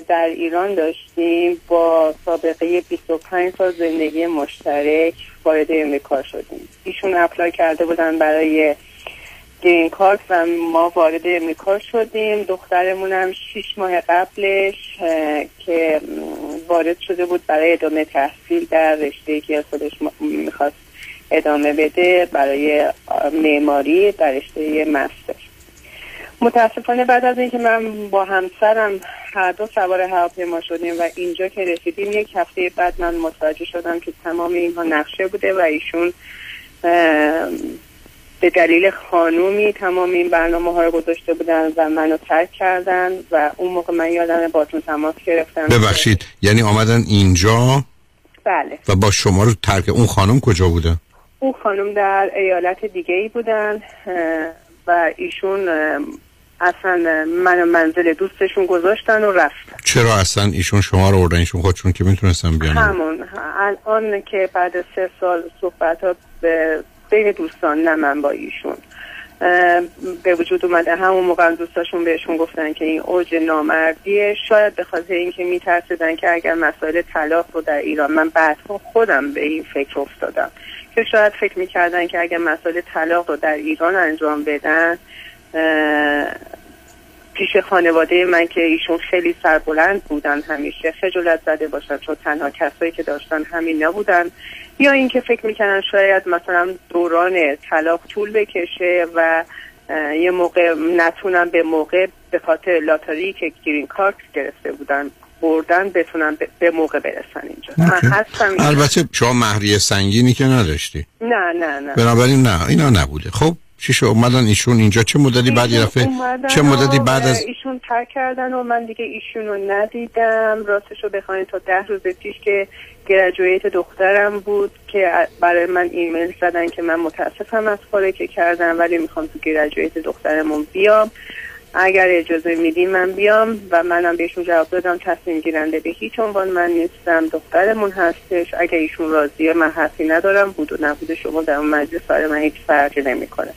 در ایران داشتیم با سابقه 25 سال زندگی مشترک وارد امریکا شدیم. ایشون اپلای کرده بودن برای گرین کارت و ما وارد امریکا شدیم. دخترمون هم شیش ماه قبلش که وارد شده بود برای ادامه تحصیل در رشته که خودش می‌خواست ادامه بده برای معماری در رشته مستر. متاسفانه بعد از اینکه من با همسرم هر دو سوار هواپیما شدیم و اینجا که رسیدیم یک هفته بعد من متوجه شدم که تمام اینها نقشه بوده و ایشون به دلیل خانومی تمام این برنامه ها رو گذاشته بودن و منو ترک کردن و اون موقع من یادم باتون تماس گرفتم. ببخشید یعنی آمدن اینجا بله. و با شما رو ترک اون خانم کجا بوده؟ اون خانم در ایالت دیگه ای بودن و ایشون اصلا من منزل دوستشون گذاشتن و رفتن. چرا اصلا ایشون شما رو آوردن؟ ایشون خودشون که می‌تونستن بیان؟ همون الان که بعد سه سال صحبت ها به بین دوستان نه من با ایشون. به وجود اومده همون موقع دوستاشون بهشون گفتن که این اوج نامردیه. شاید به خاطر اینکه میترسیدن که اگر مسائل طلاق رو در ایران من بعدها خودم به این فکر افتادم که شاید فکر می‌کردن که اگر مسائل طلاق رو در ایران انجام بدن پیش خانواده من که ایشون خیلی سربلند بودن همیشه خجالت زده باشن چون تنها کسایی که داشتن همین نبودن. یا اینکه فکر می‌کنن شاید مثلا دوران طلاق طول بکشه و یه موقع نتونن به موقع به خاطر لاتاری که گرین کارت گرفته بودن بردن بتونن به- موقع برسن اینجا. من هستم. اینجا. البته شما مهریه سنگینی که نداشتی. نه نه نه. بنابراین نه اینا نبوده. خب چی شد اومدن ایشون اینجا. چه مدتی بعد اومدن چه مدتی بعد از ایشون ترک کردن و من دیگه ایشون رو ندیدم. راستش رو بخواین تا ده روز پیش که گرجویت دخترم بود که برای من ایمیل زدن که من متاسفم از کاری که کردم ولی می‌خوام تو گرجویت دخترمون بیام. اگر اجازه میدیم من بیام و منم بهشون جواب دادم تصمیم گیرنده به هیچ عنوان من نیستم دخترمون هستش. اگر ایشون راضیه من حرفی ندارم بود و نبود شما در اون مجلس برای من هیچ فرقی نمی‌کنه.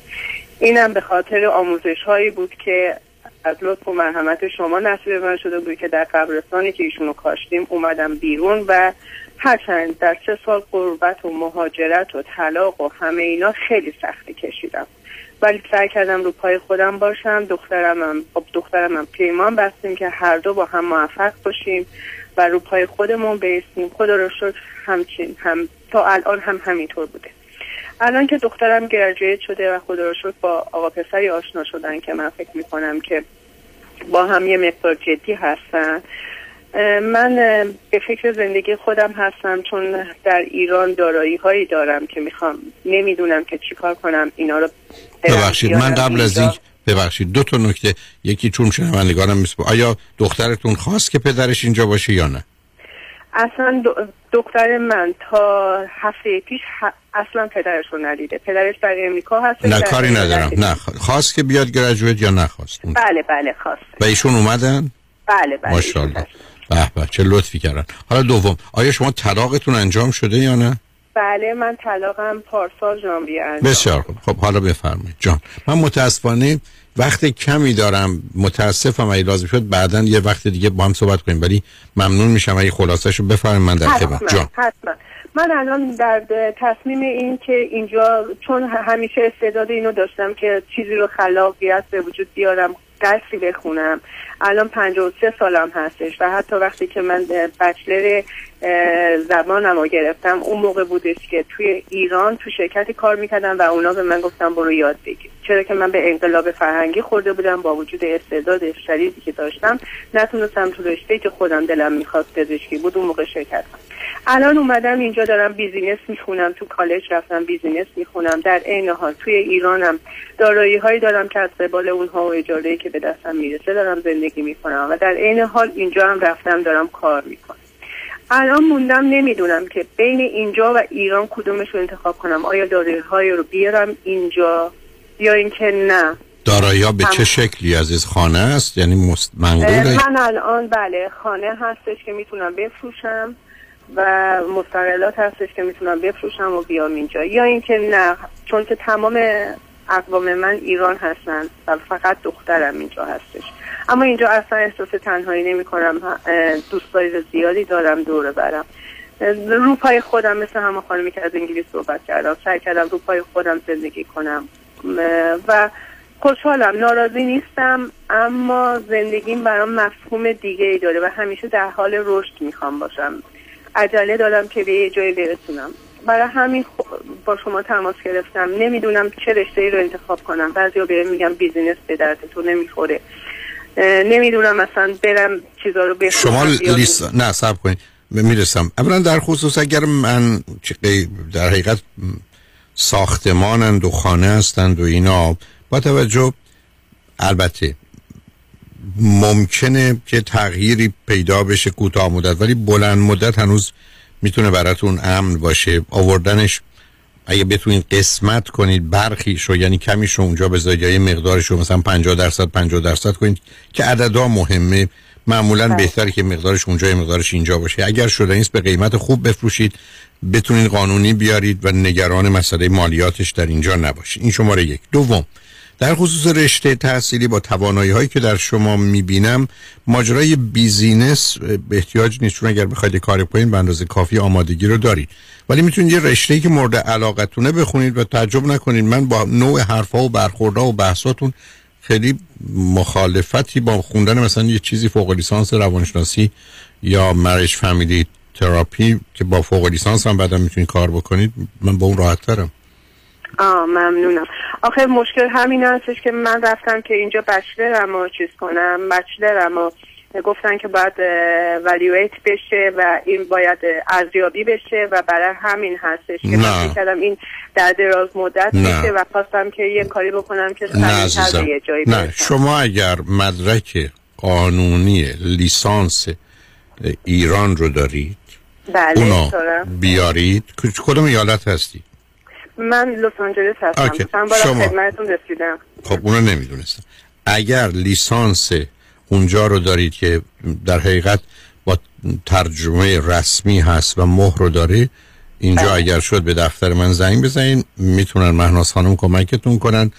اینم به خاطر آموزش هایی بود که از لطف و مرحمت شما نصیب من شده بود که در قبرستانی که ایشونو کاشتیم اومدم بیرون و هرچند در سه سال قربت و مهاجرت و طلاق و همه اینا خیلی سختی کشیدم. ولی سعی کردم رو پای خودم باشم. دخترم هم با دخترم هم پیمان بستیم که هر دو با هم موفق باشیم و رو پای خودمون بیستیم. خدا رو شکر همچین هم تا الان هم همینطور بوده. الان که دخترم گرجویت شده و خدا رو شکر با آقا پسری آشنا شدن که من فکر می‌کنم که با هم یه مقدار جدی هستن. من به فکر زندگی خودم هستم چون در ایران دارایی هایی دارم که می‌خوام. نمی‌دونم که چیکار کنم. اینا رو ببخشید من قبل از. این ببخشید دو تا نکته. یکی چون شنوندگانم میسپه آیا دخترتون خواست که پدرش اینجا باشه یا نه؟ اصلا دختر من تا هفته پیش ه- اصلا پدرش رو ندیده. پدرش در امریکا هست. نه کاری ندارم. نه خواست که بیاد گرجویت یا نخواست؟ بله بله خواست. و ایشون اومدن؟ بله بله ماشاءالله. به به چه لطفی کردن. حالا دوم آیا شما طلاقتون انجام شده یا نه؟ بله من طلاقم پارسال ژانویه انجام بسیار خوب. خب حالا بفرمایید. جان من متاسفانه وقت کمی دارم. متاسفم اگه لازم شد بعدا یه وقت دیگه با هم صحبت کنیم ولی ممنون میشم اگه خلاصش رو بفرمایید من در خدمت جان. حتما حتما. من الان در تصمیم این که اینجا چون همیشه استعداد اینو داشتم که چیزی رو خلاقیت به وجود بیارم درسی بخونم. الان 53 سالم هستش و حتی وقتی که من bachelor زبانم رو گرفتم اون موقع بودش که توی ایران تو شرکتی کار می‌کردم و اونا به من گفتن برو یاد بگیر. چرا که من به انقلاب فرهنگی خورده بودم با وجود استعداد شدیدی که داشتم. نتونستم تو رشته که خودم دلم می‌خواست پزشکی بود اون موقع شرکت کنم الان اومدم اینجا دارم business می‌خونم تو کالج رفتم business می‌خونم در عین حال توی ایرانم دارایی هایی دارم که از قبال اونها و اجاره که به دستم می‌رسه دارم زندگی می‌کنم و در عین حال اینجا هم رفتم دارم کار می‌کنم. الان موندم نمی‌دونم که بین اینجا و ایران کدومش رو انتخاب کنم. آیا دارایی های رو بیارم اینجا یا اینکه نه؟ دارایی ها به چه شکلی؟ عزیز خانه است؟ یعنی مست... منقوله من الان بله خانه هستش که می‌تونم بفروشم. و مستقلات هستش که می‌تونم بفروشم و بیام اینجا. یا اینکه نه چون که تمام اقوام من ایران هستن و فقط دخترم اینجا هستش. اما اینجا اصلا احساس تنهایی نمی کنم دوستای زیادی دارم دور برم. رو پای خودم مثل همه خانمی که از انگلیس صحبت کردم. سعی کردم رو پای خودم زندگی کنم. و خوشحالم. ناراضی نیستم اما زندگیم برام مفهوم دیگه ای داره و همیشه در حال رشد می‌خوام باشم. عجله دارم که به یه جایی برسونم. برای همین با شما تماس گرفتم. نمی‌دونم چه رشته ای رو انتخاب کنم. بعضی بهم میگم بیزینس به درد تو نمی‌خوره. نمی‌دونم مثلا برم چیزا رو بخونم شما لیست نه سب کنید. می‌رسم. اولا در خصوص اگر من در حقیقت ساختمانند و خانه هستند و اینا با توجه البته ممکنه که تغییری پیدا بشه کوتاه مدت ولی بلند مدت هنوز می‌تونه براتون امن باشه. آوردنش اگه بتونید قسمت کنید برخیش رو یعنی کمیش رو اونجا بذارید یا یه مقدارش رو مثلا 50 درصد 50 درصد کنید که عددا مهمه. معمولا بله. بهتره که مقدارش اونجا یه مقدارش اینجا باشه. اگر شده نیست به قیمت خوب بفروشید. بتونید قانونی بیارید و نگران مسئله مالیاتش در اینجا نباشید. این شماره یک. دوم در خصوص رشته تحصیلی با توانایی هایی که در شما می‌بینم ماجرای business به احتیاج نیست چون اگر بخواید کار کنید به اندازه کافی آمادگی رو دارید ولی می‌تونید یه رشته که مورد علاقتونه بخونید و تعجب نکنید. من با نوع حرفها و برخوردها و بحثاتون خیلی مخالفتی با خوندن مثلا یه چیزی فوق لیسانس روانشناسی یا marriage family therapy که با فوق لیسانس هم بعدا می‌تونید کار بکنید من با اون راحت ترم. آه ممنونم آخه مشکل همین هستش که من رفتم که اینجا بچلرم رو چیز کنم بچلرم رو گفتن که باید ولیویت بشه و این باید ارزیابی بشه و برای همین هستش که نه. من کردم این در دراز مدت نه. بشه و خواستم که یه کاری بکنم که سریعتر یه جایی نه شما اگر مدرک قانونی لیسانس ایران رو دارید بله اونو دارم. بیارید کدوم ایالت هستی من لس آنجلس هستم. چند بار شما. خدمتتون رسیدم. خب اونو نمی‌دونستم. اگر لیسانس اونجا رو دارید که در حقیقت با ترجمه رسمی هست و مهر رو داره اینجا اگر شد به دفتر من زنگ بزنین. می‌تونن مهناز خانم کمکتون کنن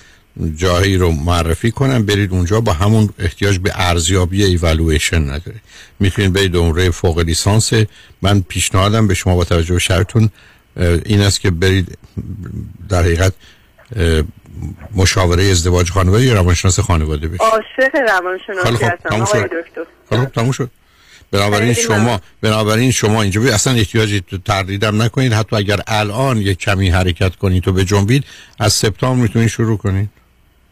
جایی رو معرفی کنن برید اونجا با همون احتیاج به ارزیابی ایوالویشن نداره. می‌تونید برید دوره فوق لیسانس. من پیشنهادم به شما با توجه به شرطون این است که برید در حقیقت مشاوره ازدواج خانواده یا روانشناس خانواده بشید عاشق روانشناسی هستم آقای. دکتر. خب تموم شد. بنابراین شما. بنابراین شما اینجا بی- اصلا احتیاجی تو تردیدم نکنید. حتی اگر الان یک کمی حرکت کنید و بجنبید از سپتامبر می‌تونید شروع کنید.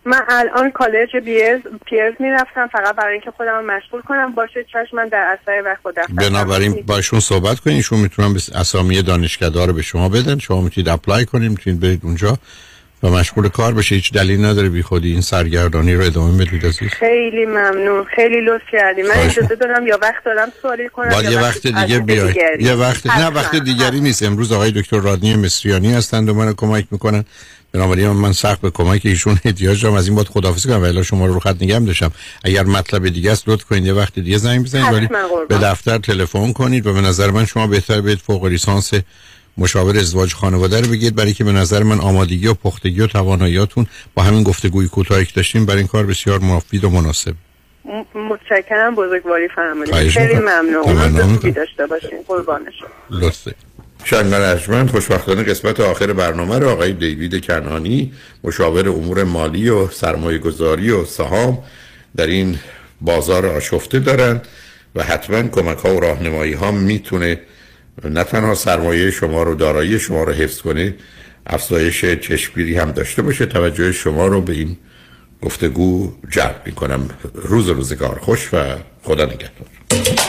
من الان کالج بیرز پیرز می‌رفتم فقط برای اینکه خودم مشغول کنم. باشه چشم من در اثر وقت خود بنابراین با ایشون صحبت کنید ایشون می‌تونن به اسامی دانشکده رو به شما بدن. شما می‌تونید اپلای کنید می‌تونید برید اونجا و مشغول کار بشه هیچ دلیل نداره بی خودی این سرگردانی رو ادامه بدید عزیز. خیلی ممنون. خیلی لطف کردی. من اجازه دارم یا وقت دارم سوالی کنم یا یه وقت دیگه دیگری. یه وقت نه. وقت دیگری نیست. امروز آقای دکتر رادنی مصریانی هستند و من کمک می‌کنن. بنابراین من سخت به کمک ایشون احتیاج دارم. از این باید خداحافظی کنم. ولی شما رو رو خط نگم داشتم. اگر مطلب دیگه است لطف کنید. یه وقت دیگه زنگ بزنید. ولی قربان. به دفتر تلفن کنید و به نظر من شما بهتر برید فوق لیسانس مشاور ازدواج خانواده رو بگید. برای که به نظر من آمادگی و پختگی و تواناییاتون با همین گفتگوی کوتاهی که داشتیم برای این کار بسیار مفید و مناسب. متشکرم. بزرگواری فرمودید. خیلی. ممنون. داشته باشین. قربانش لطفه. شنگان ارجمند خوشبختانه قسمت آخر برنامه رو آقای دیوید کنانی مشاور امور مالی و سرمایه گذاری و سهام در این بازار آشفته دارن و حتما کمک ها و راهنمایی ها می‌تونه نه تنها سرمایه شما رو دارایی شما رو حفظ کنه افزایش چشمگیری هم داشته باشه. توجه شما رو به این گفتگو جلب می‌کنم. روز روزگار خوش و خدا نگهدار.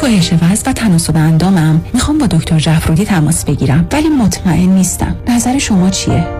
کاهش وزن و تناسب اندامم. می‌خوام با دکتر جعفرودی تماس بگیرم ولی مطمئن نیستم. نظر شما چیه؟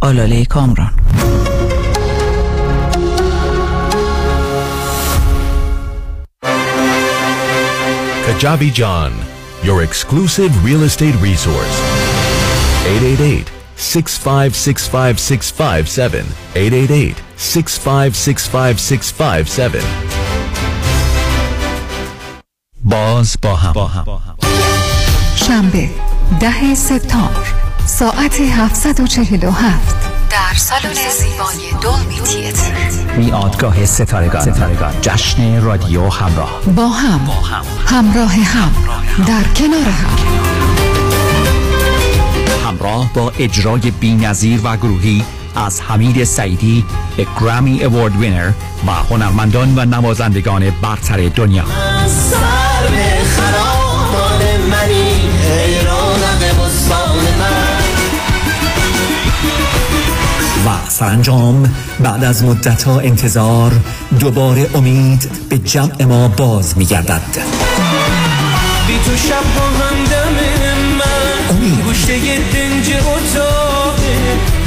آلاله کامران Kajabi John, your exclusive real estate resource. 888 6565657. 888 6565657. باز با هم شنبه ده سپتامبر ساعت 747 در سالن زیبای دولمی تیتر میادگاه ستارگان. جشن رادیو همراه. با هم. همراه هم. در کنار هم. همراه با اجرای بینظیر و گروهی از حمید سعیدی گرامی اوارد وینر و هنرمندان و نوازندگان برتر دنیا. سرانجام بعد از مدتها انتظار دوباره امید به جمع ما باز میگردد. بی تو شب با همدم من گوشه یه دنج اتاقه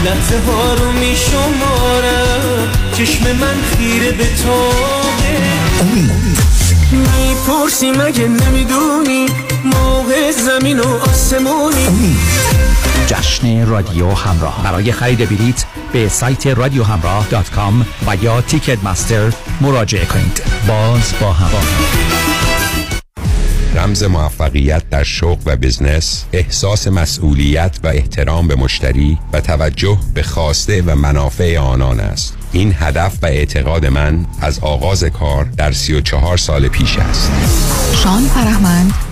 لحظه ها رو می شمارم چشم من خیره به تاقه می‌پرسی مگه نمی‌دونی؟ موقع زمین و آسمونی. جشن رادیو همراه. برای خرید بلیت به سایت رادیو همراه dot com و یا Ticketmaster مراجعه کنید. باز با هم. رمز موفقیت در شغل و business احساس مسئولیت و احترام به مشتری و توجه به خواسته و منافع آنان است. این هدف و اعتقاد من از آغاز کار در 34 سال پیش است. شان فرهمند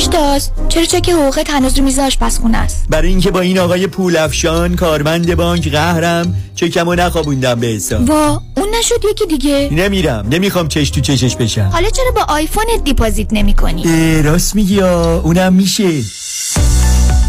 پیشتاز چرا چک حقوقت هنوز رو میز آشپزخونه است؟ برای اینکه با این آقای پولافشان کارمند بانک قهرم چکمو نخوابوندم به حساب. وا اون نشد یکی دیگه. نمیرم. نمی‌خوام چش تو چشش بشم. حالا چرا با آیفونت deposit نمی کنی؟ اه، راست میگی آ، اونم میشه.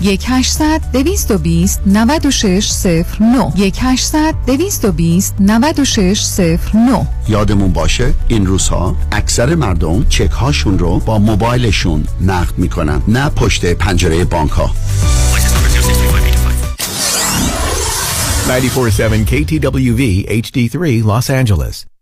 1 800 220 9609 1 800 220 9609 یادمون باشه این روزها اکثر مردم چک هاشون رو با موبایلشون نقد می‌کنن نه پشت پنجره بانک ها 947 KTWV HD3 Los Angeles.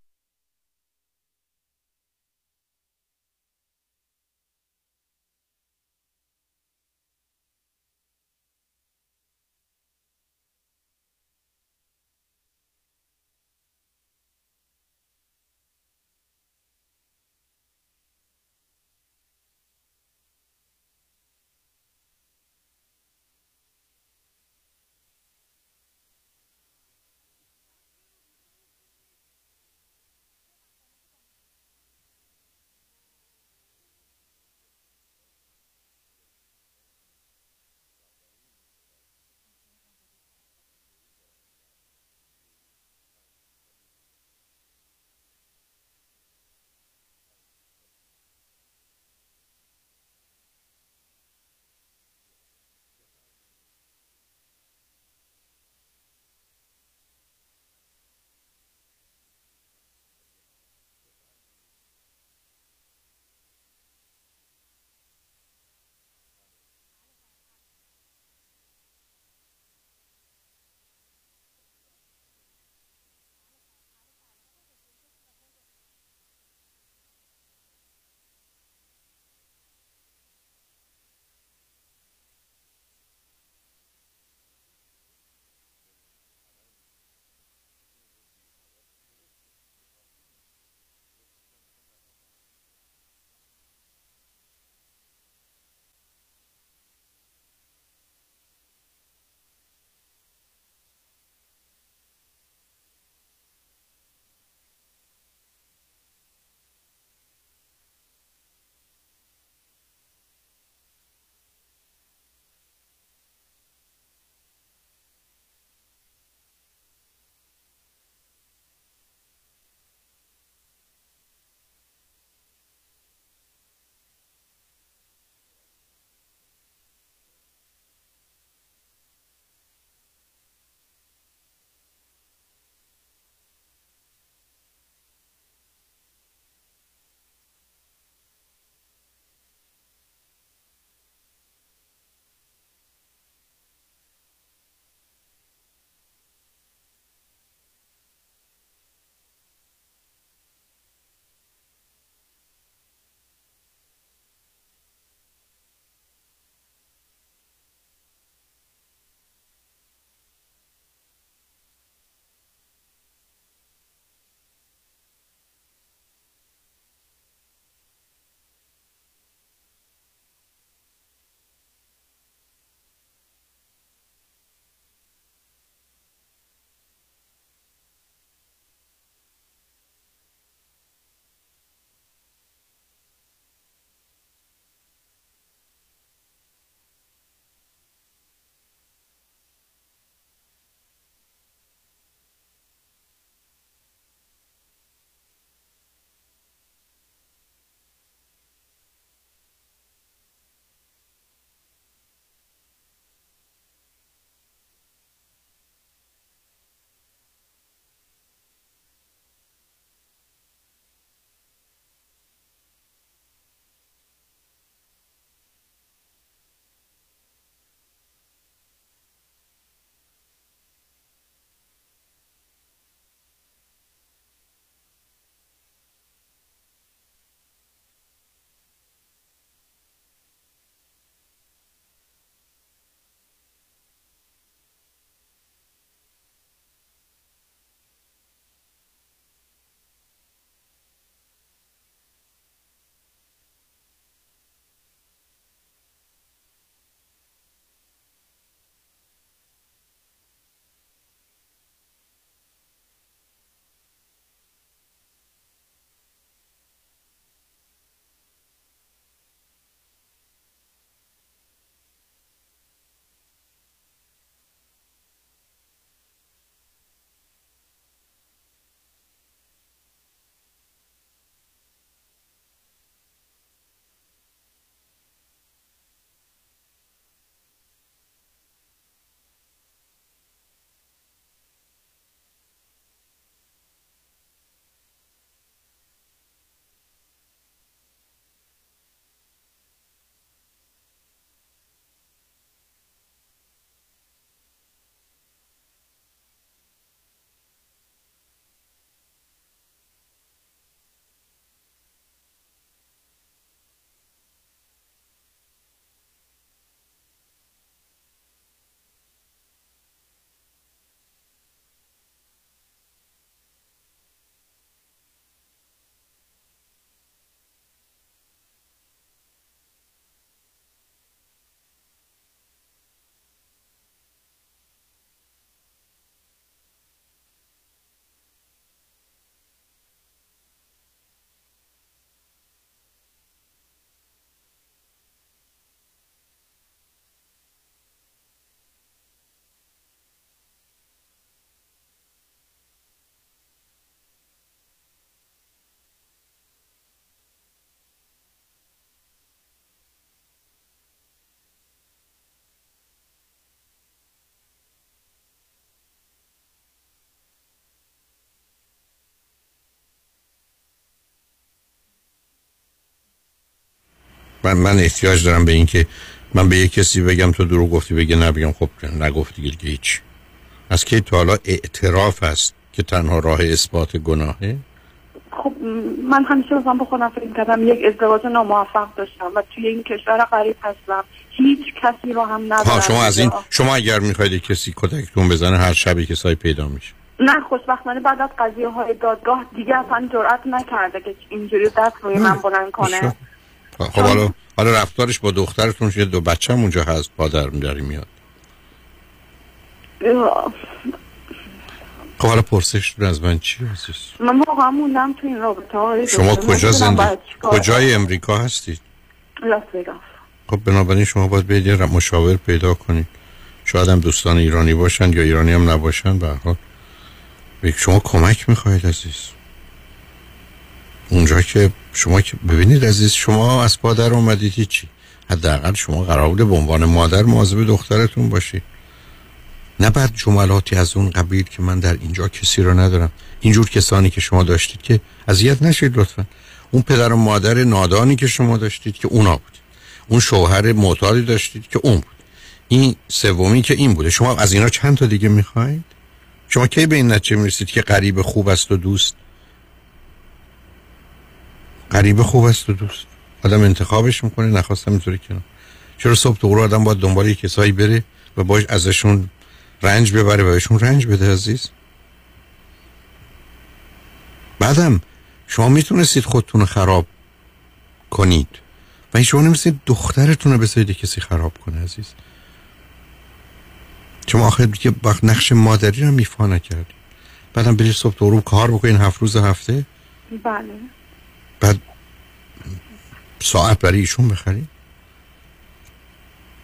من من احتیاج دارم به این که من به یک کسی بگم تو دروغ گفتی بگه نه بگم خب نگفتی دیگه هیچ. از کی تا حالا اعتراف است که تنها راه اثبات گناهه؟ خب من همیشه بازم به خودم فکر کردم یک ازدواج ناموفق داشتم و توی این کشور غریب هستم. هیچ کسی رو هم ندارم. ها شما از این. شما اگر می‌خواید کسی کتکتون بزنه هر شبی کسایی پیدا میشه. نه خوشبختانه بعد از قضیه های دادگاه دیگه اصلا جرأت نکرده که اینجوری دست روی من بلند کنه. خب حالا حالا رفتارش با دخترتون شده دو بچه هم اونجا هست پادر میداری میاد. خب حالا پرسش از من چی عزیز؟ من واقعا موندم تو این رابطه های شما. کجا زندگی کجای امریکا هستید. لاس وگاس خب بنابراین شما باید برید یه مشاور پیدا کنید. شاید هم دوستان ایرانی باشن یا ایرانی هم نباشن به حال. شما کمک می‌خواید عزیز. اونجا که شما که ببینید عزیز شما از پادر اومدید چی حداقل شما قرار بوده به عنوان مادر مواظب دخترتون باشید نه بعد جملاتی از اون قبیل که من در اینجا کسی رو ندارم. اینجور کسانی که شما داشتید که اذیت نشید لطفا. اون پدر و مادر نادانی که شما داشتید که اونا بود. اون شوهر معتادی داشتید که اون بود. این سومی که این بوده. شما از اینا چند تا دیگه می‌خواید؟ شما کی به این نتیجه می‌رسید که غریب خوب است و دوست؟ غریب خوب است و دوست. آدم انتخابش می‌کنه نخواستم اینطوری کنم. چرا صبح تو آدم باید دنبال یک کسایی بره و باش ازشون رنج ببره و بهشون رنج بده عزیز؟ بعدم شما می‌تونستید خودتون رو خراب کنید و شما نمی‌تونستید دخترتون رو بذارید کسی خراب کنه عزیز. شما آخر که وقت نقش مادری رو میفا نکردید بعدم برید صبح تو کار بکنید هفت روز هفته. بله. بعد ساعت برای ایشون بخرید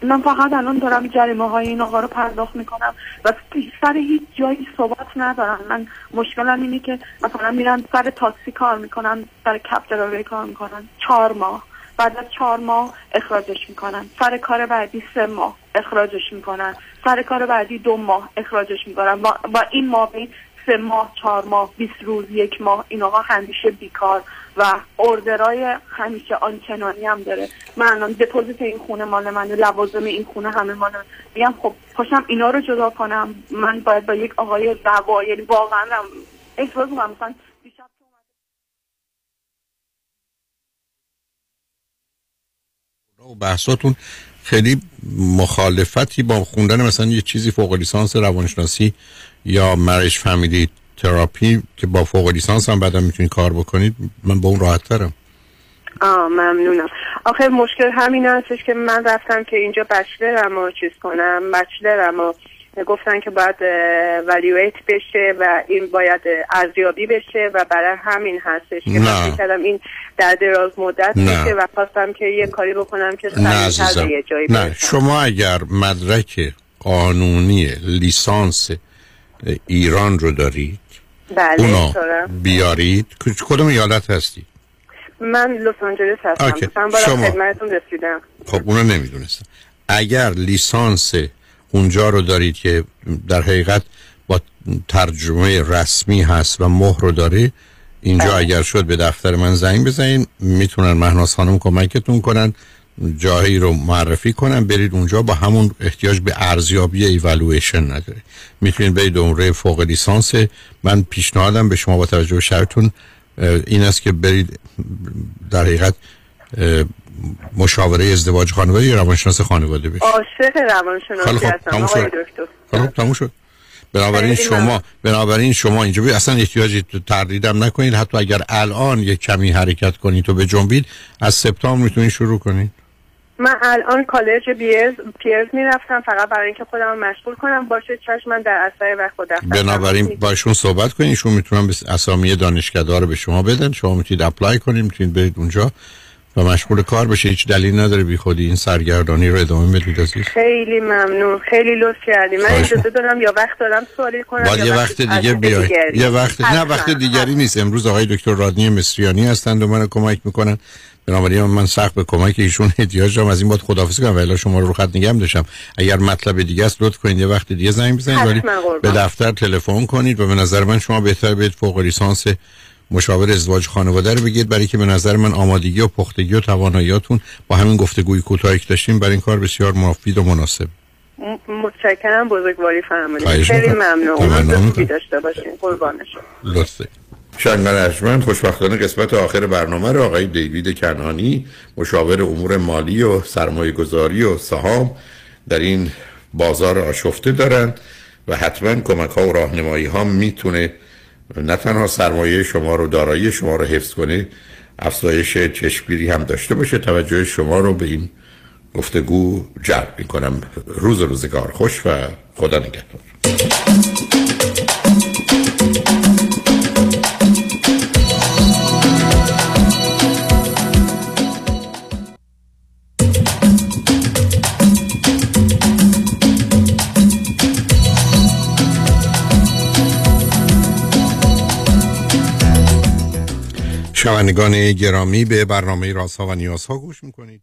من فقط الان دارم جریمه های این آقا رو پرداخت می‌کنم و سر هیچ جایی ثبات ندارم. من مشکلم اینه که مثلا میرن سر تاکسی کار می‌کنن سر کپ دراوی کار می‌کنن چهار ماه. بعد از چهار ماه اخراجش می‌کنن سر کار بعدی سه ماه اخراجش می‌کنن سر کار بعدی دو ماه اخراجش می‌کنن و, و این مابین سه ماه چهار ماه 20 روز یک ماه این آقا همیشه بیکار. و اوردرای همیشه آنچنانی هم داره. من الان دپوزیت این خونه مال منه لوازم این خونه همه مال من. میگم خب پاشم اینا رو جدا کنم. من باید با یک آقای دعوا یعنی واقعا احساس می‌کنم. مثلا و بحثاتون خیلی مخالفتی با خوندن مثلا یه چیزی فوق لیسانس روانشناسی یا مرش فامیلی تراپی که با فوق لیسانس هم بعدا می‌تونید کار بکنید من با اون راحت ترم. آه ممنونم. آخر مشکل همین هستش که من رفتم که اینجا بچلرم رو چیز کنم بچلرم رو گفتن که باید ولیویت بشه و این باید ارزیابی بشه و برای همین هستش که. من کردم این در دراز مدت. بشه و خواستم که یه کاری بکنم که سریعتر یه جایی نه. شما اگر مدرک قانونی لیسانس ایران رو دارید بله اونو دارم. بیارید. کدوم ایالت هستی؟ من لس آنجلس هستم. شما. خدمتتون رسیدم. خب اونو نمی‌دونستم اگر لیسانس اونجا رو دارید که در حقیقت با ترجمه رسمی هست و مهر رو داره اینجا اگر شد به دفتر من زنگ بزنید می‌تونن مهناز خانم کمکتون کنن. جایی رو معرفی کنن برید اونجا با همون احتیاج به ارزیابی ایوالویشن نداره می‌تونید برید دوره فوق لیسانس. من پیشنهادم به شما با توجه به شرطون این است که برید در حقیقت مشاوره ازدواج خانواده یا روانشناس خانواده بشید. عاشق روانشناسی هستم آقای. دکتر. خب تموم شد. بنابراین شما. بنابراین شما اینجا بی- اصلا احتیاجی تردیدم نکنید. حتی اگر الان یک کمی حرکت کنید و به جنبید از سپتامبر می‌تونید شروع کنید. من الان کالج بیرز پیرز می‌رفتم فقط برای اینکه خودم مشغول کنم. باشه چشم من در اثر وقت خود بنابراین باشون صحبت کنید ایشون می‌تونن به اسامی دانشکده رو به شما بدن. شما می‌تونید اپلای کنید می‌تونید برید اونجا و مشغول کار بشید هیچ دلیل نداره بی خودی این سرگردانی رو ادامه بدید عزیز. خیلی ممنون. خیلی لطف کردی من اجازه دارم یا وقت دارم سوالی کنم باید یه وقت دیگه بیای. یه وقت نه. وقت دیگری نیست. امروز آقای دکتر رادنی مصریانی هستند و منو کمک می‌کنن. بنابراین من سخت به کمک ایشون احتیاج دارم. از این باید خداحافظی کنم. ولی شما رو رو خط نگم داشتم. اگر مطلب دیگه است لطف کنید. یه وقت دیگه زنگ بزنید. ولی قربان. به دفتر تلفن کنید و به نظر من شما بهتر برید فوق لیسانس مشاور ازدواج خانواده رو بگید. برای که به نظر من آمادگی و پختگی و تواناییاتون با همین گفتگوی کوتاهی که داشتیم برای این کار بسیار مفید و مناسب. متشکرم. بزرگواری فرمودید. خیلی. ممنون. خوبی داشته باشین. قربانشون لطفه. شنگان ارجمند خوشبختانه قسمت آخر برنامه رو آقای دیوید کنانی مشاور امور مالی و سرمایه گذاری و سهام در این بازار آشفته دارن و حتما کمک ها و راهنمایی ها می‌تونه نه تنها سرمایه شما رو دارایی شما رو حفظ کنه افزایش چشمگیری هم داشته باشه. توجه شما رو به این گفتگو جلب می‌کنم. روز روزگار خوش و خدا نگهدار. شنوندگان گرامی به برنامه رازها و نیازها گوش می‌کنید.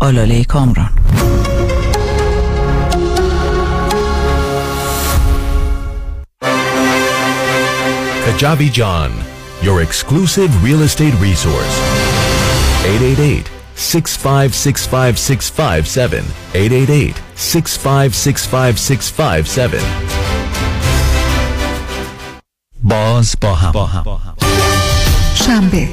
آلاله کامران Kajabi John, your exclusive real estate resource. 888 6565657. 888 6565657. باز با هم, شنبه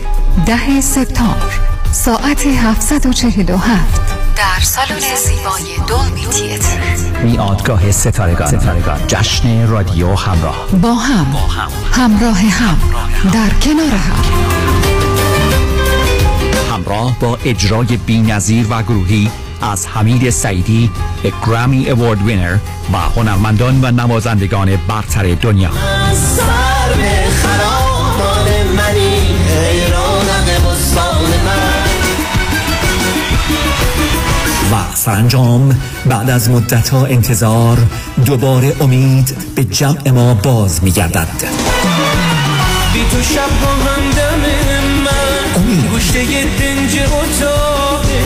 ده سپتامبر ساعت 747 در سالن زیبای دولبی تیتر. میادگاه ستارگان. ستارگان. جشن رادیو همراه. با هم. همراه هم. در کنار هم. همراه با اجرای بینظیر و گروهی از حمید سعیدی گرامی اوارد وینر و هنرمندان و نوازندگان برتر دنیا. سرانجام بعد از مدتها انتظار دوباره امید به جمع ما باز میگردد. بی تو شب من گوشه دنج اتاقه.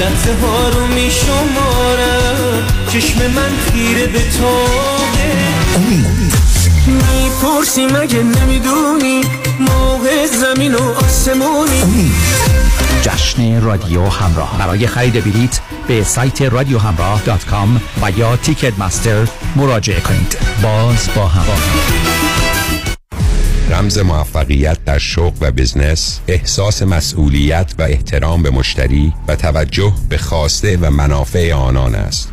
لحظه ها رو می شمارم چشم من خیره به تاقه. می‌پرسی مگه نمی‌دونی موقع زمین و آسمونی. جشن رادیو همراه. برای خرید بلیت به سایت رادیو همراه دات کام و یا تیکت مستر مراجعه کنید. باز با هم. رمز موفقیت در شغل و بزنس احساس مسئولیت و احترام به مشتری و توجه به خواسته و منافع آنان است.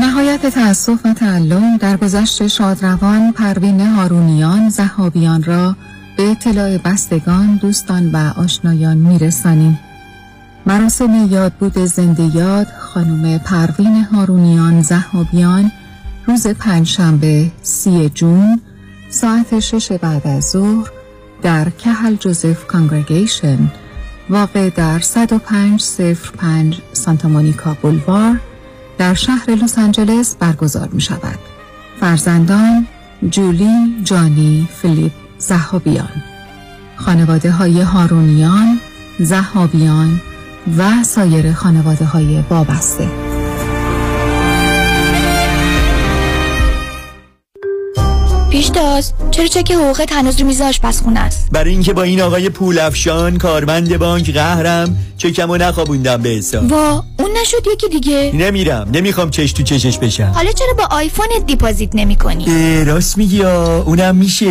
نهایت تأسف و تعلم در گذشت شادروان پروین هارونیان زهابیان را به اطلاع بستگان دوستان و آشنایان میرسانیم. مراسم یادبود زنده یاد خانم پروین هارونیان زهابیان روز پنجشنبه سی جون ساعت شش بعد از ظهر در کهل جوزف کانگرگیشن واقع در 10505 سانتا مونیکا بولوار در شهر لس آنجلس برگزار می شود. فرزندان جولی، جانی، فیلیپ، زهابیان خانواده های هارونیان، زهابیان و سایر خانواده های وابسته پیشتاز چرا چک حقوقت هنوز رو میز آشپزخونه است؟ برای اینکه با این آقای پولافشان کارمند بانک قهرم چکمو نخوابوندم به حساب. وا، اون نشد یکی دیگه. نمیرم. نمی‌خوام چش تو چشش بشم. حالا چرا با آیفونت deposit نمی کنی؟ راست میگی آ، اونم میشه.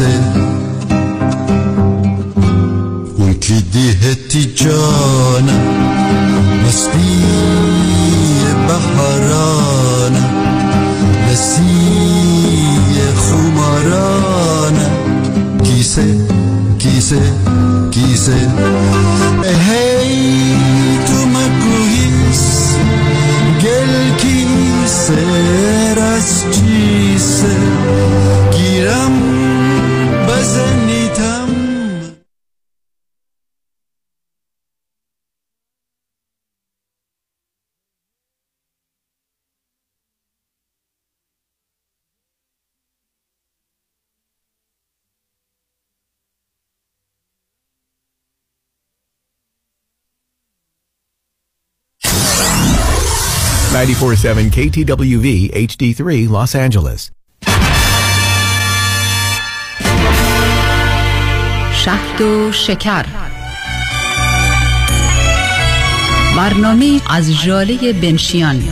کیسه اون کی دیهتی جانم مستی بهارانم نسی خمارانم. کیسه کیسه کیسه. هی تو مکویس گل کیسه. 947 KTWV HD3 Los Angeles. شهد و شکر برنامه از جاله بنشیان